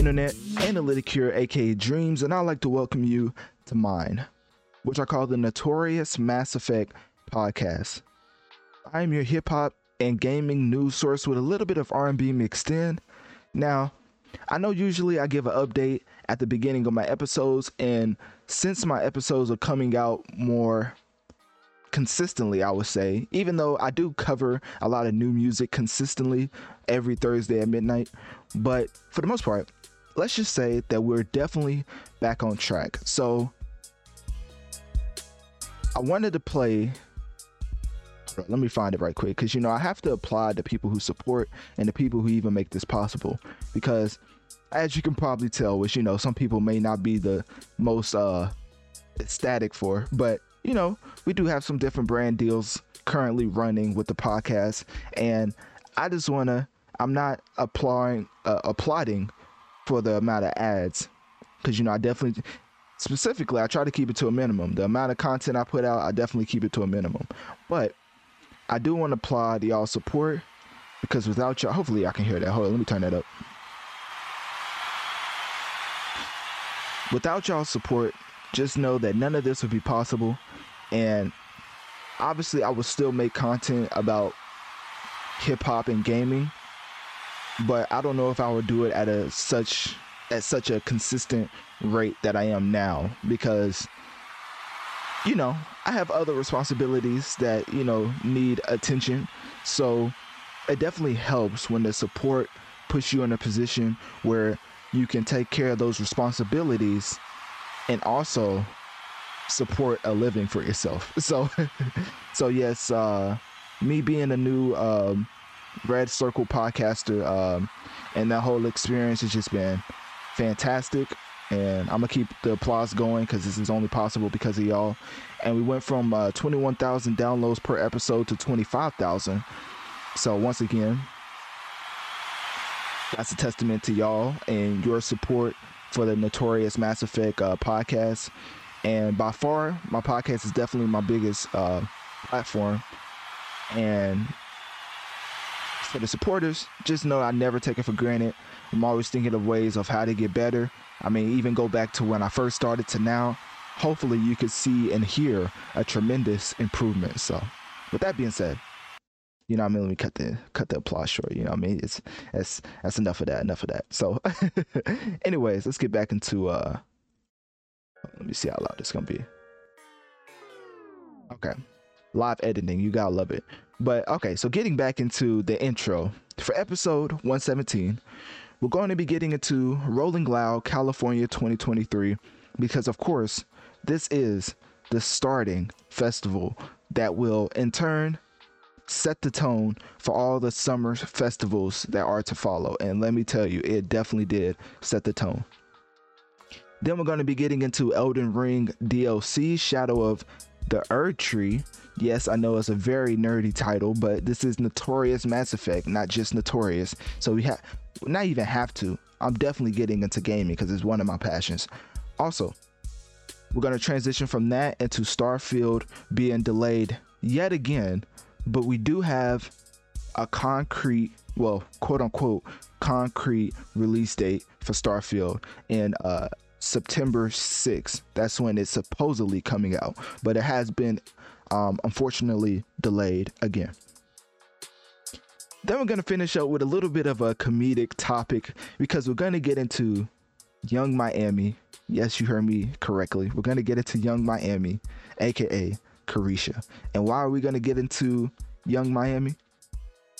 Internet? Analyticure, aka Dreamz, and I'd like to welcome you to mine, which I call the Notorious Mass Effect podcast. I am your hip hop and gaming news source with a little bit of R&B mixed in. Now, I know usually I give an update at the beginning of my episodes, and since my episodes are coming out more consistently, I would say, even though I do cover a lot of new music consistently every Thursday at midnight, but for the most part, let's just say that we're definitely back on track. So I wanted to play. Let me find it right quick because you know I have to applaud the people who support and the people who even make this possible. Because as you can probably tell, which you know some people may not be the most uh ecstatic for, but you know we do have some different brand deals currently running with the podcast, and I just wanna I'm not applying uh, applauding for the amount of ads because you know I definitely specifically I try to keep it to a minimum. The amount of content I put out, I definitely keep it to a minimum. But I do want to applaud y'all support because without y'all, hopefully I can hear that. Hold on, let me turn that up. Without y'all support, just know that none of this would be possible. And obviously, I would still make content about hip hop and gaming but I don't know if I would do it at a such at such a consistent rate that I am now because you know, I have other responsibilities that, you know, need attention. So it definitely helps when the support puts you in a position where you can take care of those responsibilities and also support a living for yourself. So so yes, uh me being a new um Red Circle podcaster, um, and that whole experience has just been fantastic. And I'm gonna keep the applause going because this is only possible because of y'all. And we went from uh, 21,000 downloads per episode to 25,000. So once again, that's a testament to y'all and your support for the Notorious Mass Effect uh, podcast. And by far, my podcast is definitely my biggest uh, platform. And for the supporters, just know I never take it for granted. I'm always thinking of ways of how to get better. I mean, even go back to when I first started to now. Hopefully, you could see and hear a tremendous improvement. So, with that being said, you know, I mean, let me cut the cut the applause short. You know, I mean, it's that's that's enough of that. Enough of that. So, anyways, let's get back into uh. Let me see how loud this gonna be. Okay, live editing, you gotta love it. But okay, so getting back into the intro for episode 117, we're going to be getting into Rolling Loud California 2023 because, of course, this is the starting festival that will in turn set the tone for all the summer festivals that are to follow. And let me tell you, it definitely did set the tone. Then we're going to be getting into Elden Ring DLC Shadow of the Erdtree Yes, I know it's a very nerdy title, but this is Notorious Mass Effect, not just Notorious. So we have not even have to. I'm definitely getting into gaming because it's one of my passions. Also, we're going to transition from that into Starfield being delayed yet again, but we do have a concrete, well, quote unquote, concrete release date for Starfield And uh, September 6th. That's when it's supposedly coming out, but it has been um, unfortunately delayed again. then we're gonna finish up with a little bit of a comedic topic because we're gonna get into Yung Miami. Yes, you heard me correctly. We're gonna get into Yung Miami, aka Caresha. And why are we gonna get into Yung Miami?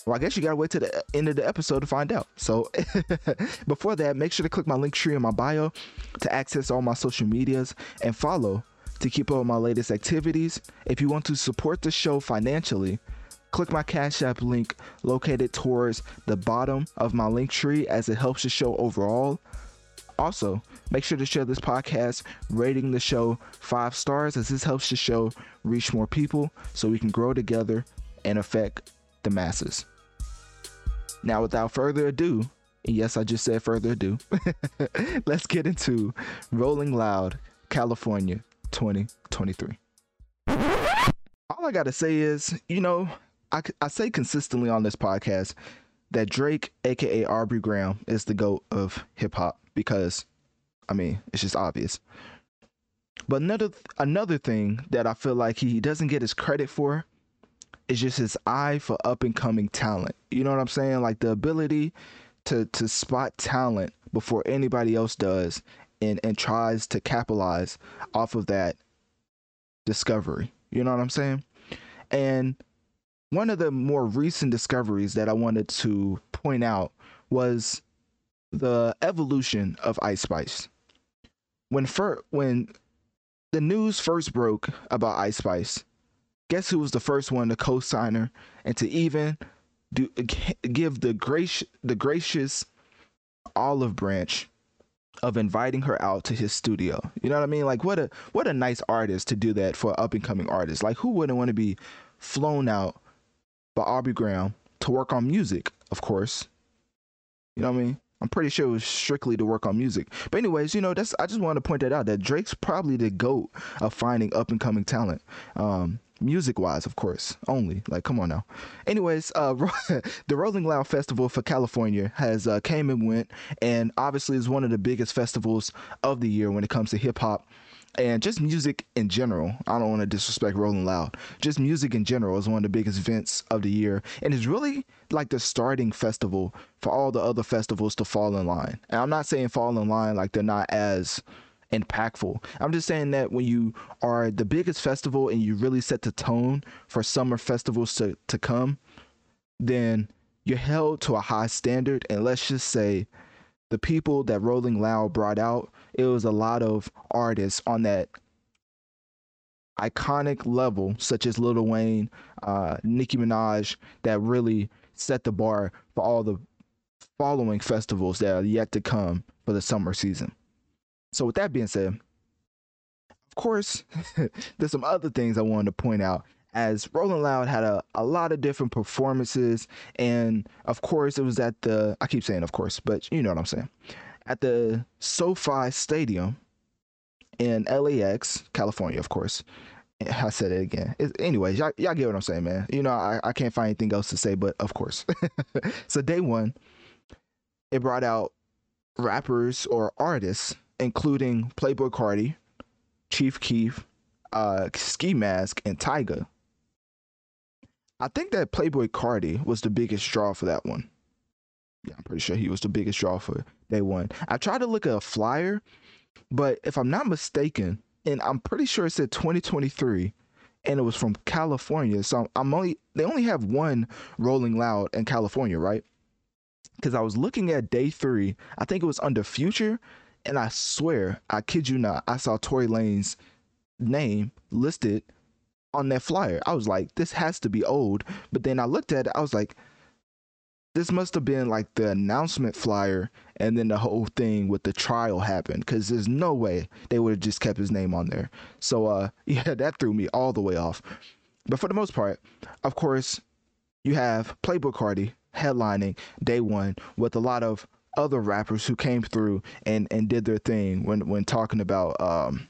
Well, I guess you gotta wait to the end of the episode to find out. So before that, make sure to click my link tree in my bio to access all my social medias and follow to keep up with my latest activities. If you want to support the show financially, click my Cash App link located towards the bottom of my link tree as it helps the show overall. Also, make sure to share this podcast, rating the show five stars as this helps the show reach more people so we can grow together and affect the masses. Now, without further ado, and yes, I just said further ado, let's get into Rolling Loud, California 2023. All I got to say is, you know, I, I say consistently on this podcast that Drake, aka Aubrey Graham, is the GOAT of hip hop because, I mean, it's just obvious. But another another thing that I feel like he doesn't get his credit for is just his eye for up and coming talent. You know what I'm saying? Like the ability to to spot talent before anybody else does and and tries to capitalize off of that discovery. You know what I'm saying? And one of the more recent discoveries that I wanted to point out was the evolution of Ice Spice. When fir- when the news first broke about Ice Spice, guess who was the first one to co-sign her and to even do give the gracious the gracious olive branch of inviting her out to his studio. You know what I mean? Like what a what a nice artist to do that for up and coming artists. Like who wouldn't want to be flown out by Aubrey Graham to work on music, of course. You know what I mean? I'm pretty sure it was strictly to work on music. But anyways, you know, that's I just want to point that out that Drake's probably the goat of finding up and coming talent. Um, music wise, of course, only. Like, come on now. Anyways, uh, the Rolling Loud Festival for California has uh, came and went, and obviously is one of the biggest festivals of the year when it comes to hip hop and just music in general. I don't want to disrespect Rolling Loud. Just music in general is one of the biggest events of the year, and it's really like the starting festival for all the other festivals to fall in line. And I'm not saying fall in line like they're not as impactful. I'm just saying that when you are the biggest festival and you really set the tone for summer festivals to, to come, then you're held to a high standard. And let's just say the people that Rolling Loud brought out, it was a lot of artists on that iconic level, such as Lil Wayne, uh, Nicki Minaj, that really set the bar for all the following festivals that are yet to come for the summer season. So, with that being said, of course, there's some other things I wanted to point out. As Rolling Loud had a, a lot of different performances, and of course, it was at the I keep saying of course, but you know what I'm saying at the SoFi Stadium in LAX, California, of course. I said it again. It, anyways, y'all, y'all get what I'm saying, man. You know, I, I can't find anything else to say, but of course. so, day one, it brought out rappers or artists including Playboi Carti, Chief Keef, uh, Ski Mask, and Tyga. I think that Playboi Carti was the biggest draw for that one. Yeah, I'm pretty sure he was the biggest draw for day one. I tried to look at a flyer, but if I'm not mistaken, and I'm pretty sure it said 2023, and it was from California. So I'm only they only have one Rolling Loud in California, right? Because I was looking at day three. I think it was under Future, and I swear, I kid you not, I saw Tory Lanez' name listed on that flyer. I was like, this has to be old. But then I looked at it, I was like, this must have been like the announcement flyer and then the whole thing with the trial happened because there's no way they would have just kept his name on there. So uh yeah, that threw me all the way off. But for the most part, of course, you have Playboi Carti headlining day one with a lot of other rappers who came through and and did their thing when when talking about um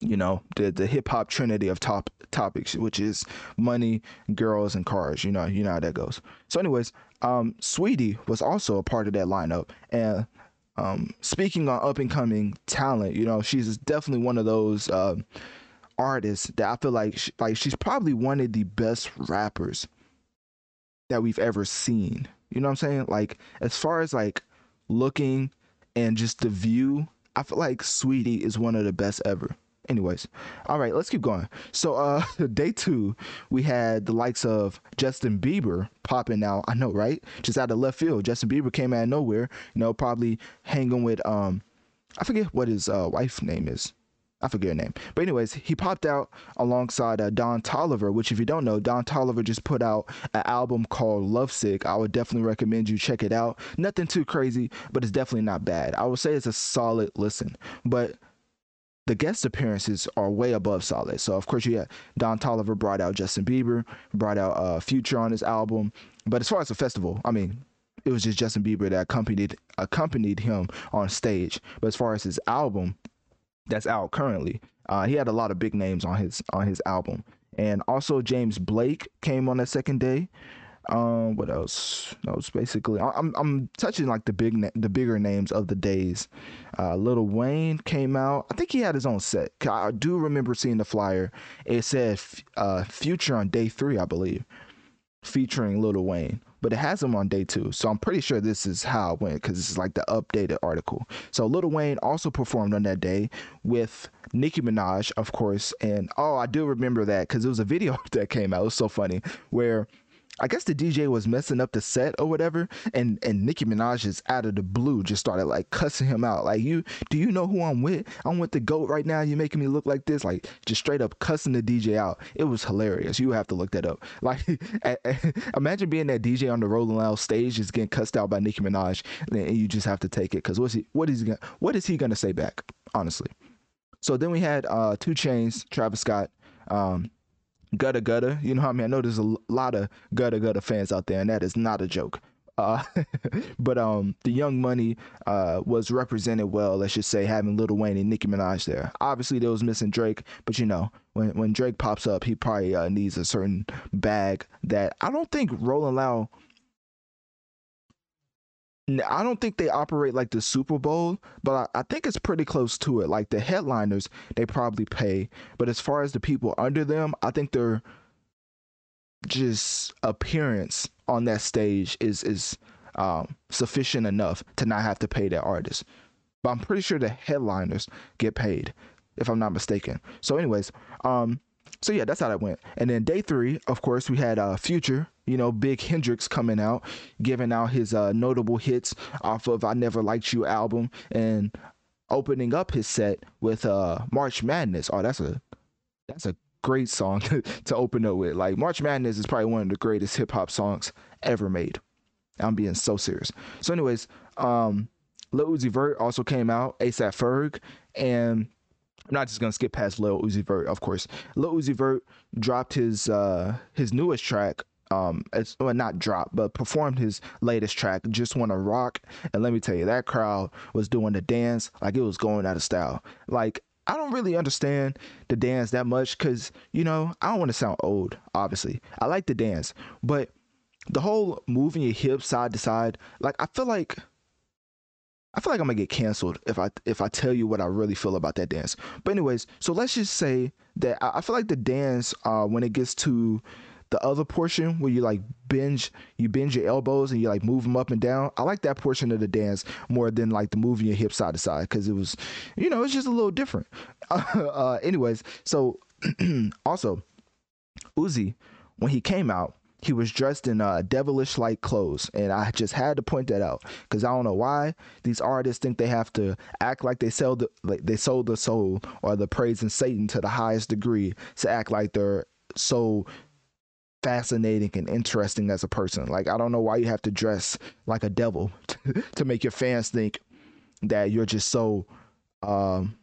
you know the the hip hop trinity of top topics which is money girls and cars you know you know how that goes so anyways um Saweetie was also a part of that lineup and um speaking on up and coming talent you know she's definitely one of those uh, artists that I feel like she, like she's probably one of the best rappers that we've ever seen. You know what I'm saying? Like as far as like looking and just the view, I feel like Saweetie is one of the best ever. Anyways, all right, let's keep going. So, uh, day two, we had the likes of Justin Bieber popping out. I know, right? Just out of left field, Justin Bieber came out of nowhere. You know, probably hanging with um, I forget what his uh, wife name is. I forget her name. But anyways, he popped out alongside uh, Don Toliver, which if you don't know, Don Toliver just put out an album called Lovesick. I would definitely recommend you check it out. Nothing too crazy, but it's definitely not bad. I would say it's a solid listen. But the guest appearances are way above solid. So of course you Don Toliver brought out Justin Bieber, brought out uh, Future on his album. But as far as the festival, I mean, it was just Justin Bieber that accompanied accompanied him on stage. But as far as his album, that's out currently. Uh, he had a lot of big names on his on his album, and also James Blake came on that second day. Um, what else? That was basically I'm I'm touching like the big the bigger names of the days. Uh, Lil Wayne came out. I think he had his own set. I do remember seeing the flyer. It said uh, Future on day three, I believe, featuring Little Wayne but it has him on day two. So I'm pretty sure this is how it went because this is like the updated article. So Lil Wayne also performed on that day with Nicki Minaj, of course. And oh, I do remember that because it was a video that came out. It was so funny where I guess the DJ was messing up the set or whatever, and and Nicki Minaj just out of the blue just started like cussing him out. Like you, do you know who I'm with? I'm with the goat right now. You making me look like this? Like just straight up cussing the DJ out. It was hilarious. You have to look that up. Like imagine being that DJ on the Rolling Loud stage just getting cussed out by Nicki Minaj, and you just have to take it because what's he? What is he? Gonna, what is he gonna say back? Honestly. So then we had uh 2 Chainz, Travis Scott. Um, Gudda Gudda. You know what I mean? I know there's a lot of Gudda Gudda fans out there, and that is not a joke. Uh, but um, the Young Money uh, was represented well. Let's just say having Lil Wayne and Nicki Minaj there. Obviously, there was missing Drake, but you know when when Drake pops up, he probably uh, needs a certain bag that I don't think Rolling Loud I don't think they operate like the Super Bowl, but I, I, think it's pretty close to it. Like the headliners, they probably pay, but as far as the people under them, I think their just appearance on that stage is is um, sufficient enough to not have to pay that artist. But I'm pretty sure the headliners get paid, if I'm not mistaken. So, anyways, um, so yeah, that's how that went. And then day three, of course, we had uh, Future, you know, Big Hendrix coming out, giving out his uh, notable hits off of I Never Liked You album, and opening up his set with uh, March Madness. Oh, that's a that's a great song to, open up with. Like March Madness is probably one of the greatest hip hop songs ever made. I'm being so serious. So, anyways, um, Lil Uzi Vert also came out, ASAP Ferg, and I'm not just gonna skip past Lil Uzi Vert, of course. Lil Uzi Vert dropped his uh his newest track. Um, it's well, not dropped, but performed his latest track, "Just Wanna Rock." And let me tell you, that crowd was doing the dance like it was going out of style. Like I don't really understand the dance that much because you know I don't want to sound old. Obviously, I like the dance, but the whole moving your hips side to side, like I feel like I feel like I'm gonna get canceled if I if I tell you what I really feel about that dance. But anyways, so let's just say that I, I feel like the dance uh, when it gets to the other portion where you like bend you bend your elbows and you like move them up and down. I like that portion of the dance more than like the moving your hips side to side because it was, you know, it's just a little different. Uh, anyways, so also Uzi when he came out he was dressed in uh, devilish like clothes and i just had to point that out because i don't know why these artists think they have to act like they sell the like they sold the soul or the praise praising satan to the highest degree to act like they're so fascinating and interesting as a person. Like i don't know why you have to dress like a devil to, to make your fans think that you're just so um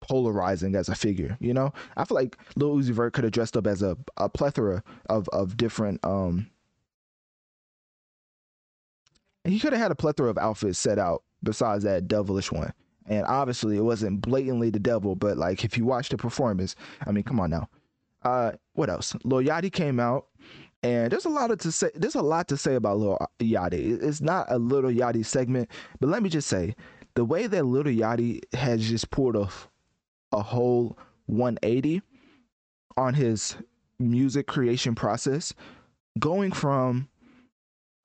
polarizing as a figure. You know, I feel like Lil Uzi Vert could have dressed up as a, a plethora of of different. um He could have had a plethora of outfits set out besides that devilish one. And obviously, it wasn't blatantly the devil, but like if you watch the performance, I mean, come on now. Uh, what else? Lil Yachty came out, and there's a lot of to say. There's a lot to say about Lil Yachty. It's not a Little Yachty segment, but let me just say, the way that Little Yachty has just pulled off a whole 180 on his music creation process going from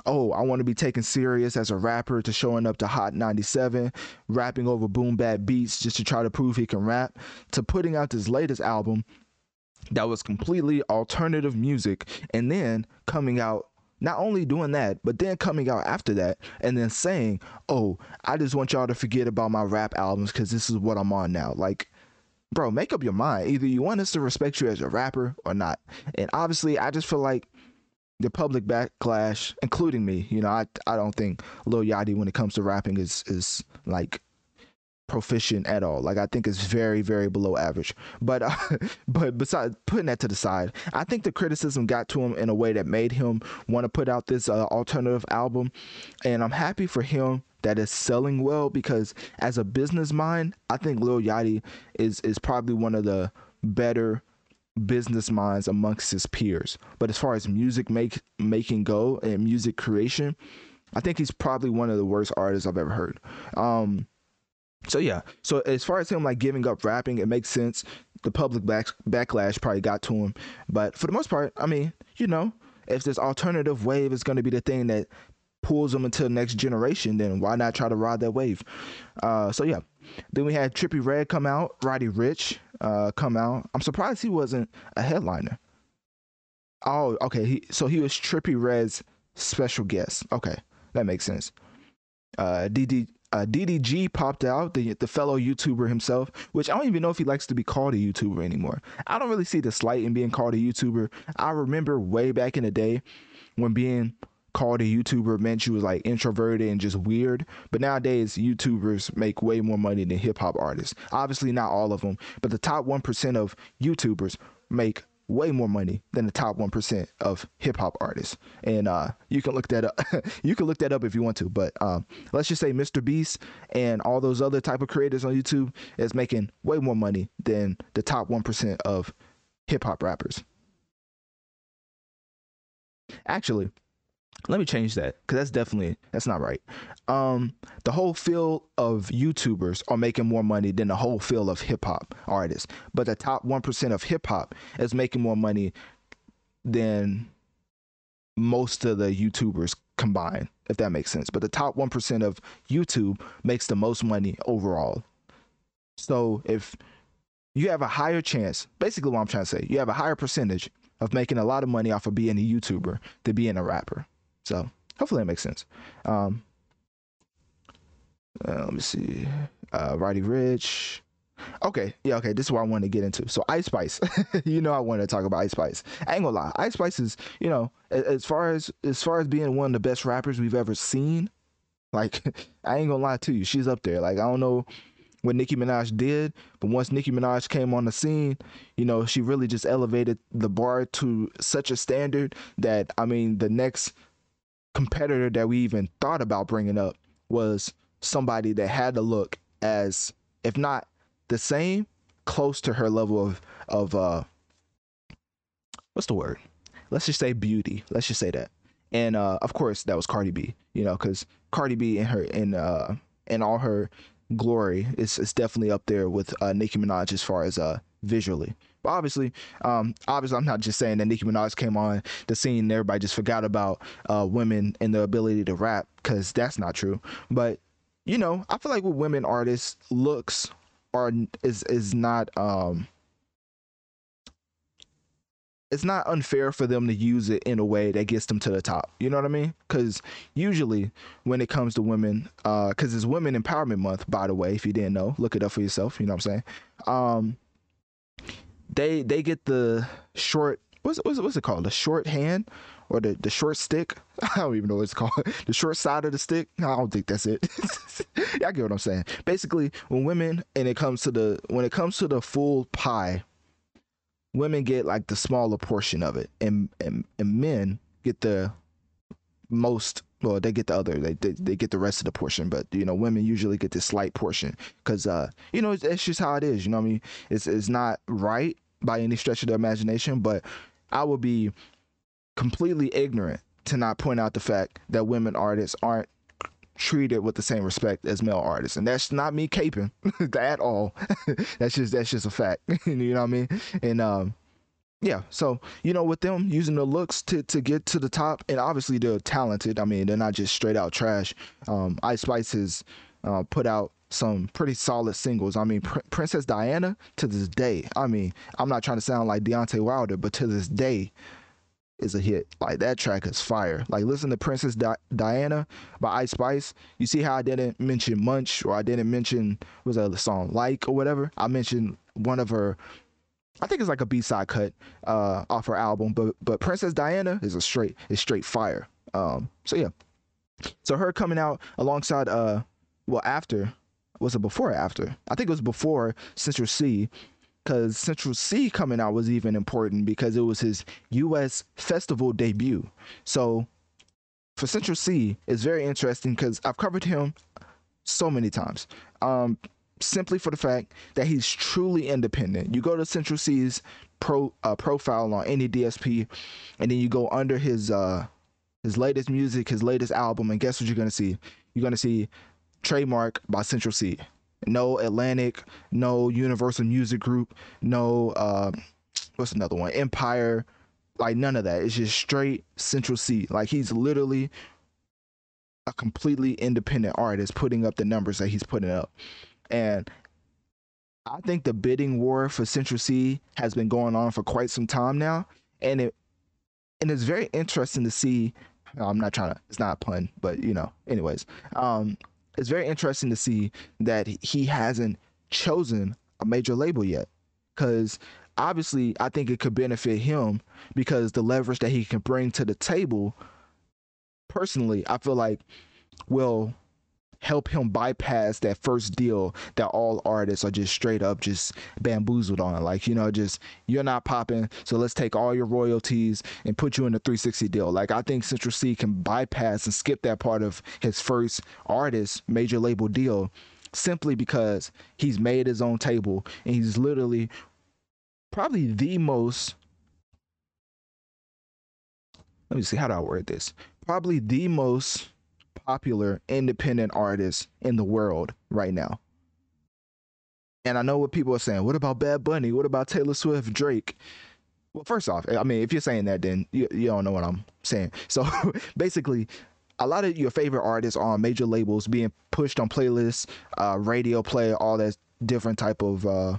oh, I want to be taken serious as a rapper to showing up to Hot 97, rapping over boom bap beats just to try to prove he can rap, to putting out this latest album that was completely alternative music and then coming out not only doing that, but then coming out after that and then saying, "Oh, I just want y'all to forget about my rap albums cuz this is what I'm on now." Like bro, make up your mind. Either you want us to respect you as a rapper or not. And obviously, I just feel like the public backlash, including me, you know, I I don't think Lil Yachty when it comes to rapping is is like proficient at all. Like I think it's very very below average. But uh, but besides putting that to the side, I think the criticism got to him in a way that made him want to put out this uh, alternative album, and I'm happy for him that is selling well because as a business mind, I think Lil Yachty is is probably one of the better business minds amongst his peers. But as far as music make making go and music creation, I think he's probably one of the worst artists I've ever heard. Um, so yeah, so as far as him like giving up rapping, it makes sense. The public back, backlash probably got to him, but for the most part, I mean, you know, if this alternative wave is going to be the thing that pulls them into the next generation, then why not try to ride that wave? Uh, so yeah. Then we had Trippie Redd come out, Roddy Ricch uh, come out. I'm surprised he wasn't a headliner. Oh, okay. He, so he was Trippie Redd's special guest. Okay, that makes sense. Uh, DD, uh, DDG popped out, the the fellow YouTuber himself, which I don't even know if he likes to be called a YouTuber anymore. I don't really see the slight in being called a YouTuber. I remember way back in the day when being called a YouTuber meant you was like introverted and just weird. But nowadays, YouTubers make way more money than hip hop artists. Obviously, not all of them, but the top 1% of YouTubers make way more money than the top 1% of hip hop artists. And uh, you can look that up. you can look that up if you want to. But um, let's just say Mr. Beast and all those other type of creators on YouTube is making way more money than the top 1% of hip hop rappers. Actually, let me change that because that's definitely that's not right. Um the whole field of youtubers are making more money than the whole field of hip-hop artists but the top 1% of hip-hop is making more money than most of the youtubers combined if that makes sense. But the top 1% of youtube makes the most money overall. So if you have a higher chance basically what i'm trying to say you have a higher percentage of making a lot of money off of being a youtuber than being a rapper so hopefully that makes sense. Um, uh, let me see. Uh, Roddy Ricch. Okay, yeah, okay. This is what I want to get into. So Ice Spice, you know, I want to talk about Ice Spice. I ain't gonna lie, Ice Spice is, you know, as far as as far as being one of the best rappers we've ever seen. Like, I ain't gonna lie to you, she's up there. Like, I don't know what Nicki Minaj did, but once Nicki Minaj came on the scene, you know, she really just elevated the bar to such a standard that I mean, the next competitor that we even thought about bringing up was somebody that had to look as if not the same close to her level of of uh what's the word? Let's just say beauty. Let's just say that. And uh of course that was cardi b you know because cardi b in her in uh in all her glory is, is definitely up there with uh nicki minaj as far as uh visually obviously, um, obviously, I'm not just saying that Nicki Minaj came on the scene and everybody just forgot about uh, women and the ability to rap because that's not true. But you know, I feel like with women artists, looks are is is not um it's not unfair for them to use it in a way that gets them to the top. You know what I mean? Because usually when it comes to women, because uh, it's Women Empowerment Month, by the way, if you didn't know, look it up for yourself. You know what I'm saying? Um, they they get the short what's what's, what's it called? The short hand or the, the short stick? I don't even know what it's called. The short side of the stick? I don't think that's it. Y'all get what i'm saying. Basically when women and it comes to the when it comes to the full pie women get like the smaller portion of it and and, and men get the most well they get the other they, they, they get the rest of the portion but you know women usually get the slight portion because uh you know it's, it's, just how it is you know what i mean? It's it's not right by any stretch of the imagination but i would be completely ignorant to not point out the fact that women artists aren't treated with the same respect as male artists and that's not me caping at all that's just that's just a fact you know what i mean and um yeah, so you know, with them using the looks to to get to the top, and obviously they're talented. I mean, they're not just straight out trash. Um, Ice Spice has uh, put out some pretty solid singles. I mean, Pr- Princess Diana to this day. I mean, I'm not trying to sound like Deontay Wilder, but to this day, is a hit. Like that track is fire. Like listen to Princess Di- Diana by Ice Spice. You see how I didn't mention Munch or I didn't mention was that song Like or whatever. I mentioned one of her I think it's like a B-side cut uh, off her album, but but Princess Diana is a straight is straight fire. Um, so yeah, so her coming out alongside uh, well after was it before or after? I think it was before Central Cee, because Central Cee coming out was even important because it was his U.S. festival debut. So for Central Cee, it's very interesting because I've covered him so many times. Um, simply for the fact that he's truly independent. You go to Central Cee's pro uh, profile on any DSP, and then you go under his uh, his latest music, his latest album, and guess what you're gonna see? You're gonna see trademark by Central Cee. No Atlantic, no Universal Music Group, no uh, what's another one? Empire, like none of that. It's just straight Central Cee. Like he's literally a completely independent artist putting up the numbers that he's putting up. And I think the bidding war for Central Cee has been going on for quite some time now, and it and it's very interesting to see. I'm not trying to. It's not a pun, but you know. Anyways, um, it's very interesting to see that he hasn't chosen a major label yet, because obviously I think it could benefit him because the leverage that he can bring to the table. Personally, I feel like will help him bypass that first deal that all artists are just straight up just bamboozled on. Like, you know, just you're not popping, so let's take all your royalties and put you in a 360 deal. Like, I think Central Cee can bypass and skip that part of his first artist major label deal simply because he's made his own table and he's literally probably the most let me see how do I word this? Probably the most popular independent artist in the world right now. And I know what people are saying. What about Bad Bunny? What about Taylor Swift, Drake? Well, first off, I mean, if you're saying that, then you, you don't know what I'm saying. So basically, a lot of your favorite artists are on major labels being pushed on playlists, uh, radio play, all that different type of uh,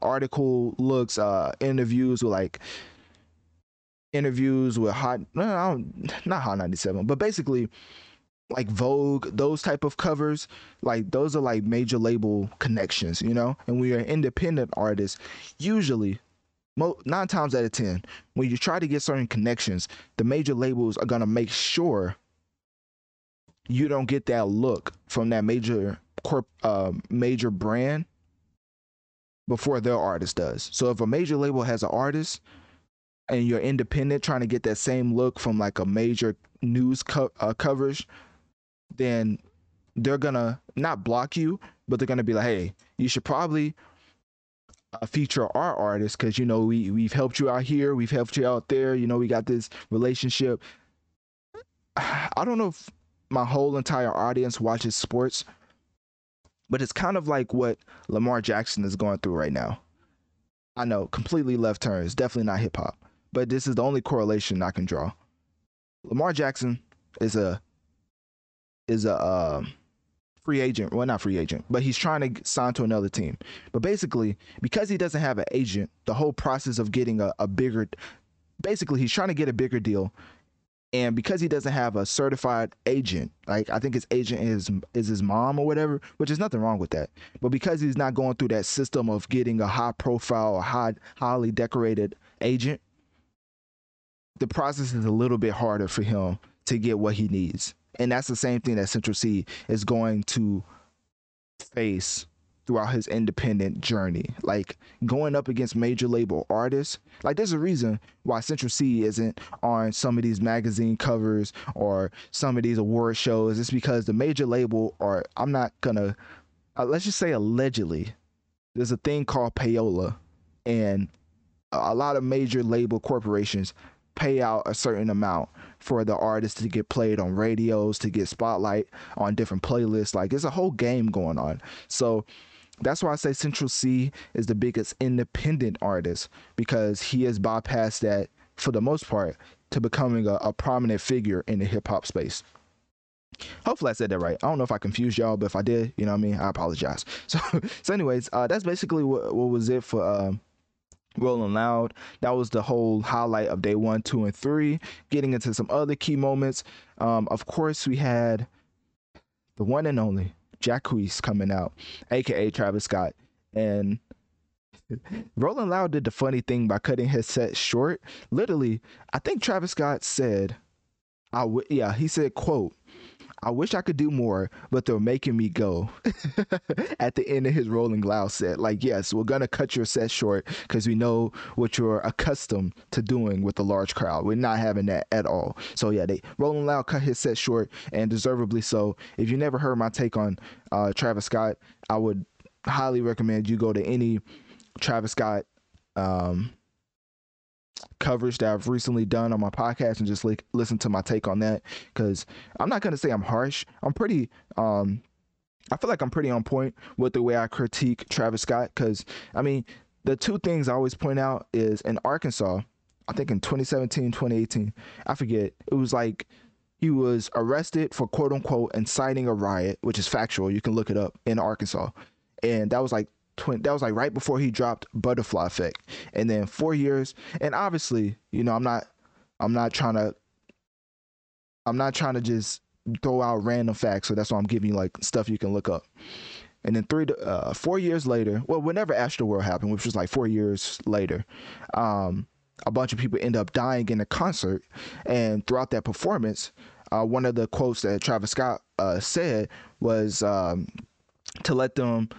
article looks, uh, interviews with like interviews with hot no, not hot 97 but basically like vogue those type of covers like those are like major label connections you know? And we are independent artists usually nine times out of ten when you try to get certain connections the major labels are to make sure you don't get that look from that major corp uh, major brand before their artist does. So if a major label has an artist and you're independent trying to get that same look from like a major news co- uh, coverage, then they're gonna not block you, but they're gonna be like, hey, you should probably uh, feature our artists because you know we we've helped you out here, we've helped you out there. You know we got this relationship. I don't know if my whole entire audience watches sports, but it's kind of like what Lamar Jackson is going through right now. I know, completely left turn. It's definitely not hip hop but this is the only correlation I can draw. Lamar Jackson is a is a uh, free agent. Well, not free agent, but he's trying to sign to another team. But basically, because he doesn't have an agent, the whole process of getting a, a bigger, basically, he's trying to get a bigger deal. And because he doesn't have a certified agent, like I think his agent is is his mom or whatever, which is nothing wrong with that. But because he's not going through that system of getting a high profile or high highly decorated agent, the process is a little bit harder for him to get what he needs. And that's the same thing that Central Cee is going to face throughout his independent journey. Like going up against major label artists. Like there's a reason why Central Cee isn't on some of these magazine covers or some of these award shows. It's because the major label or I'm not gonna uh, let's just say allegedly there's a thing called payola and a lot of major label corporations pay out a certain amount for the artist to get played on radios, to get spotlight on different playlists. Like it's a whole game going on. So that's why I say Central Cee is the biggest independent artist because he has bypassed that for the most part to becoming a, a prominent figure in the hip hop space. Hopefully I said that right. I don't know if I confused y'all, but if I did, you know what I mean, I apologize. So, so anyways, uh, that's basically what, what was it for uh, Rolling Loud. That was the whole highlight of day one, two, and three. Getting into some other key moments. Um, of course, we had the one and only Jacques coming out, aka Travis Scott, and Rolling Loud did the funny thing by cutting his set short. Literally, I think Travis Scott said, "I would." Yeah, he said, "quote." I wish I could do more, but they're making me go. At the end of his Rolling Loud set, like, yes, we're gonna cut your set short because we know what you're accustomed to doing with a large crowd. We're not having that at all. So yeah, they Rolling Loud cut his set short and deservedly so. If you never heard my take on uh, Travis Scott, I would highly recommend you go to any Travis Scott um, coverage that I've recently done on my podcast and just like listen to my take on that because I'm not gonna say I'm harsh. I'm pretty um I feel like I'm pretty on point with the way I critique Travis Scott because I mean the two things I always point out is in Arkansas, I think in 2017, 2018, I forget, it was like he was arrested for quote unquote inciting a riot, which is factual. You can look it up in Arkansas. And that was like that was like right before he dropped Butterfly Effect, and then four years. And obviously, you know, I'm not, I'm not trying to, I'm not trying to just throw out random facts. So that's why I'm giving you like stuff you can look up. And then three, uh, four years later, well, whenever Astroworld happened, which was like four years later, um, a bunch of people end up dying in a concert, and throughout that performance, uh, one of the quotes that Travis Scott uh, said was um, to let them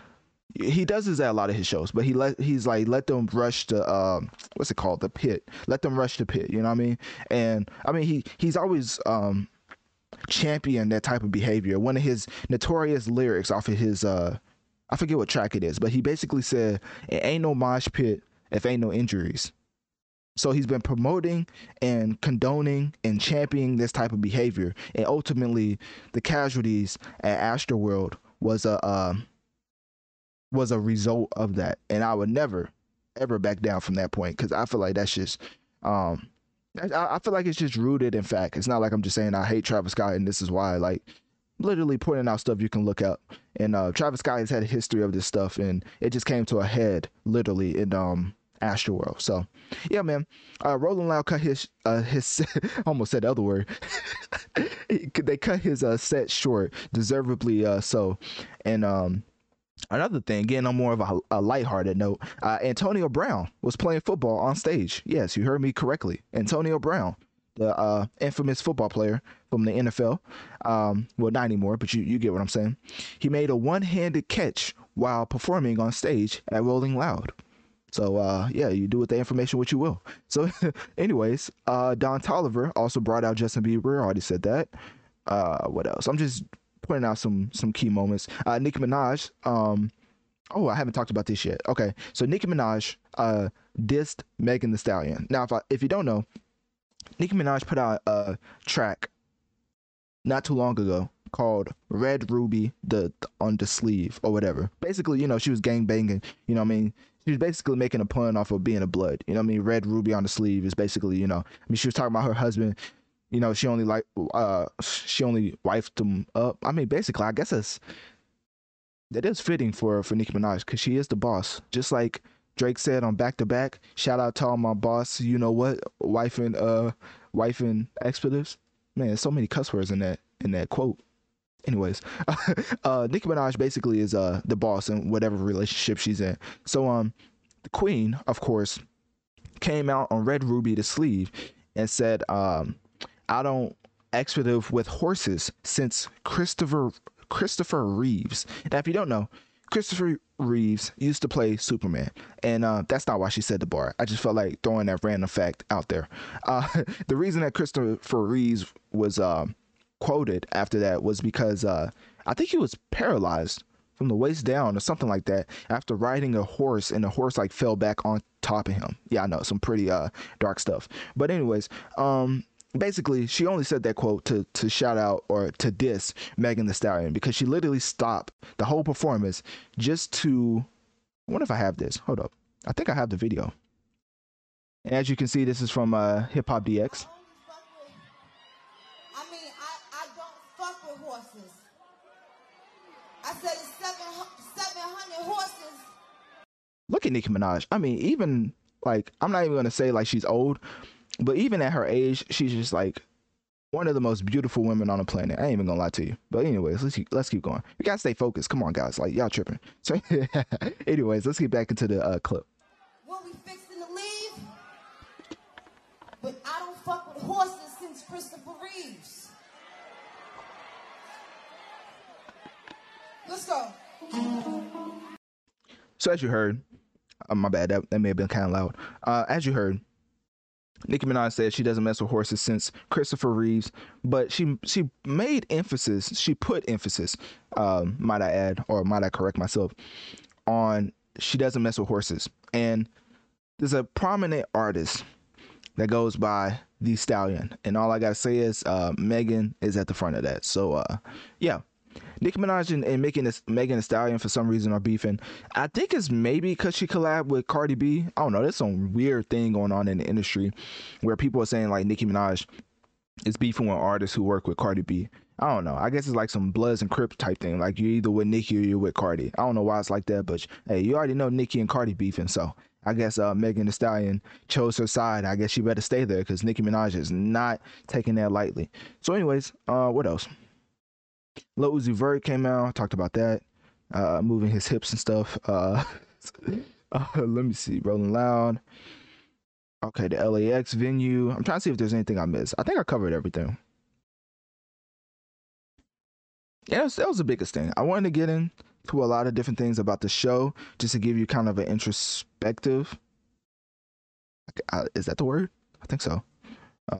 he does this at a lot of his shows, but he let he's like let them rush the uh, what's it called the pit, let them rush the pit. You know what I mean? And I mean he he's always um, championed that type of behavior. One of his notorious lyrics off of his uh, I forget what track it is, but he basically said, "It ain't no mosh pit if ain't no injuries." So he's been promoting and condoning and championing this type of behavior, and ultimately, the casualties at Astroworld was a. Uh, was a result of that. And I would never, ever back down from that point because I feel like that's just, um, I, I feel like it's just rooted in fact. It's not like I'm just saying I hate Travis Scott and this is why. Like, literally pointing out stuff you can look up. And uh, Travis Scott has had a history of this stuff, and it just came to a head literally in um Astroworld. So, yeah, man. Uh, Rolling Loud cut his uh his almost said the other word. they cut his uh set short, deservedly uh so, and um Another thing, again, on more of a, a lighthearted note, uh, Antonio Brown was playing football on stage. Yes, you heard me correctly. Antonio Brown, the uh, infamous football player from the NFL. Um, well, not anymore, but you, you get what I'm saying. He made a one handed catch while performing on stage at Rolling Loud. So uh, yeah, you do with the information what you will. So, anyways, uh, Don Toliver also brought out Justin Bieber. Already said that. Uh, what else? I'm just pointing out some some key moments. Uh, Nicki Minaj. Um, oh, I haven't talked about this yet. Okay, so Nicki Minaj uh, dissed Megan Thee Stallion. Now, if I, if you don't know, Nicki Minaj put out a track not too long ago called Red Ruby the, the on the sleeve or whatever. Basically, you know, she was gang banging. You know, I mean, she was basically making a pun off of being a blood. You know, what I mean, Red Ruby on the sleeve is basically, you know, I mean, she was talking about her husband you know, she only like uh she only wifed him up. I mean, basically, I guess it's that is fitting for for Nicki Minaj because she is the boss. Just like Drake said on Back to Back. Shout out to all my boss. You know what? Wife and uh, wife and expletives. Man, so many cuss words in that in that quote. Anyways, uh, Nicki Minaj basically is uh the boss in whatever relationship she's in. So um, the Queen, of course, came out on Red Ruby the sleeve and said um I don't expletive with horses since Christopher Christopher Reeves. Now, if you don't know, Christopher Reeves used to play Superman, and uh, that's not why she said the bar. I just felt like throwing that random fact out there. Uh, the reason that Christopher Reeves was uh, quoted after that was because uh, I think he was paralyzed from the waist down or something like that after riding a horse, and the horse like fell back on top of him. Yeah, I know some pretty uh, dark stuff. But anyways, um, basically she only said that quote to to shout out or to diss Megan Thee Stallion because she literally stopped the whole performance just to I wonder if I have this. Hold up. I think I have the video. And as you can see, this is from uh, Hip Hop DX. I mean, I, I don't fuck with horses. I said it's seven, 700 horses. Look at Nicki Minaj. I mean, even like, I'm not even going to say like she's old, but even at her age, she's just like one of the most beautiful women on the planet. I ain't even gonna lie to you. But anyways, let's keep, let's keep going. You gotta stay focused. Come on, guys. Like y'all tripping. So, anyways, let's get back into the uh, clip. When we fixing to leave, but I don't fuck with horses since Christopher Reeves. Let's go. So as you heard, uh, my bad, that, that may have been kind of loud. Uh, as you heard, Nicki Minaj said she doesn't mess with horses since Christopher Reeves, but she she made emphasis, she put emphasis, um, might I add, or might I correct myself, on she doesn't mess with horses. And there's a prominent artist that goes by the Stallion, and all I gotta say is uh, Megan is at the front of that. So uh, yeah, Nicki Minaj and, and making this Megan Thee Stallion for some reason are beefing. I think it's maybe because she collabed with Cardi B. I don't know. There's some weird thing going on in the industry where people are saying like Nicki Minaj is beefing with artists who work with Cardi B. I don't know. I guess it's like some Bloods and Crips type thing. Like you're either with Nicki or you're with Cardi. I don't know why it's like that, but hey, you already know Nicki and Cardi beefing, so I guess uh, Megan Thee Stallion chose her side. I guess she better stay there because Nicki Minaj is not taking that lightly. So, anyways, uh, what else? Lil Uzi Vert came out, talked about that, uh, moving his hips and stuff. Uh, uh, let me see, Rolling Loud. Okay, the LAX venue. I'm trying to see if there's anything I missed. I think I covered everything. Yeah, that was, was the biggest thing. I wanted to get into a lot of different things about the show just to give you kind of an introspective. Is that the word? I think so.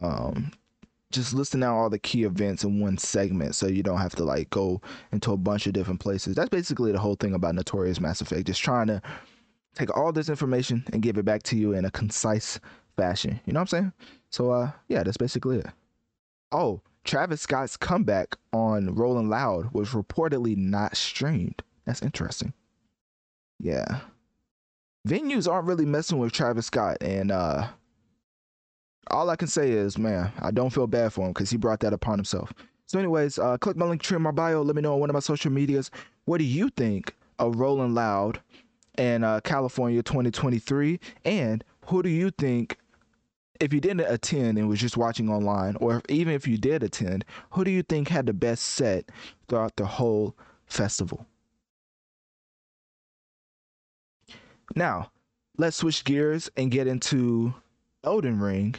Um, just listing out all the key events in one segment so you don't have to like go into a bunch of different places. That's basically the whole thing about Notorious Mass Effect. Just trying to take all this information and give it back to you in a concise fashion. You know what I'm saying? So uh yeah, that's basically it. Oh, Travis Scott's comeback on Rolling Loud was reportedly not streamed. That's interesting. Yeah. Venues aren't really messing with Travis Scott and uh all I can say is, man, I don't feel bad for him because he brought that upon himself. So, anyways, uh, click my link tree in my bio. Let me know on one of my social medias. What do you think of Rolling Loud in uh, California 2023? And who do you think, if you didn't attend and was just watching online, or if, even if you did attend, who do you think had the best set throughout the whole festival? Now, let's switch gears and get into Elden Ring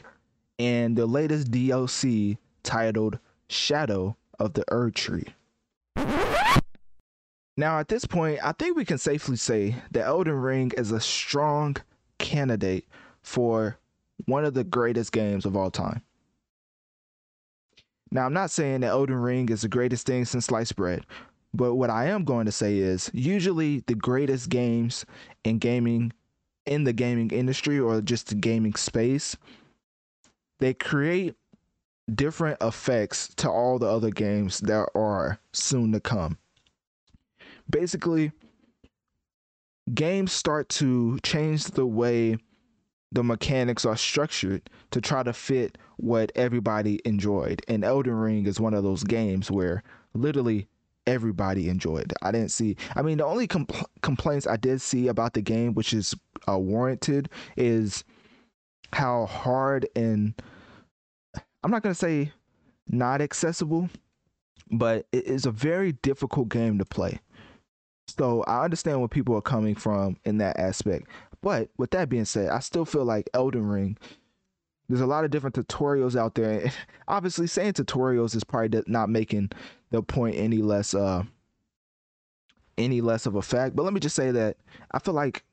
and the latest DLC titled Shadow of the Erdtree. Now, at this point, I think we can safely say that Elden Ring is a strong candidate for one of the greatest games of all time. Now, I'm not saying that Elden Ring is the greatest thing since sliced bread, but what I am going to say is usually the greatest games in gaming in the gaming industry or just the gaming space, they create different effects to all the other games that are soon to come. Basically, games start to change the way the mechanics are structured to try to fit what everybody enjoyed. And Elden Ring is one of those games where literally everybody enjoyed. I didn't see. I mean, the only compl- complaints I did see about the game, which is uh, warranted, is how hard and I'm not gonna say not accessible, but it is a very difficult game to play. So I understand where people are coming from in that aspect. But with that being said, I still feel like Elden Ring. There's a lot of different tutorials out there. Obviously, saying tutorials is probably not making the point any less uh any less of a fact. But let me just say that I feel like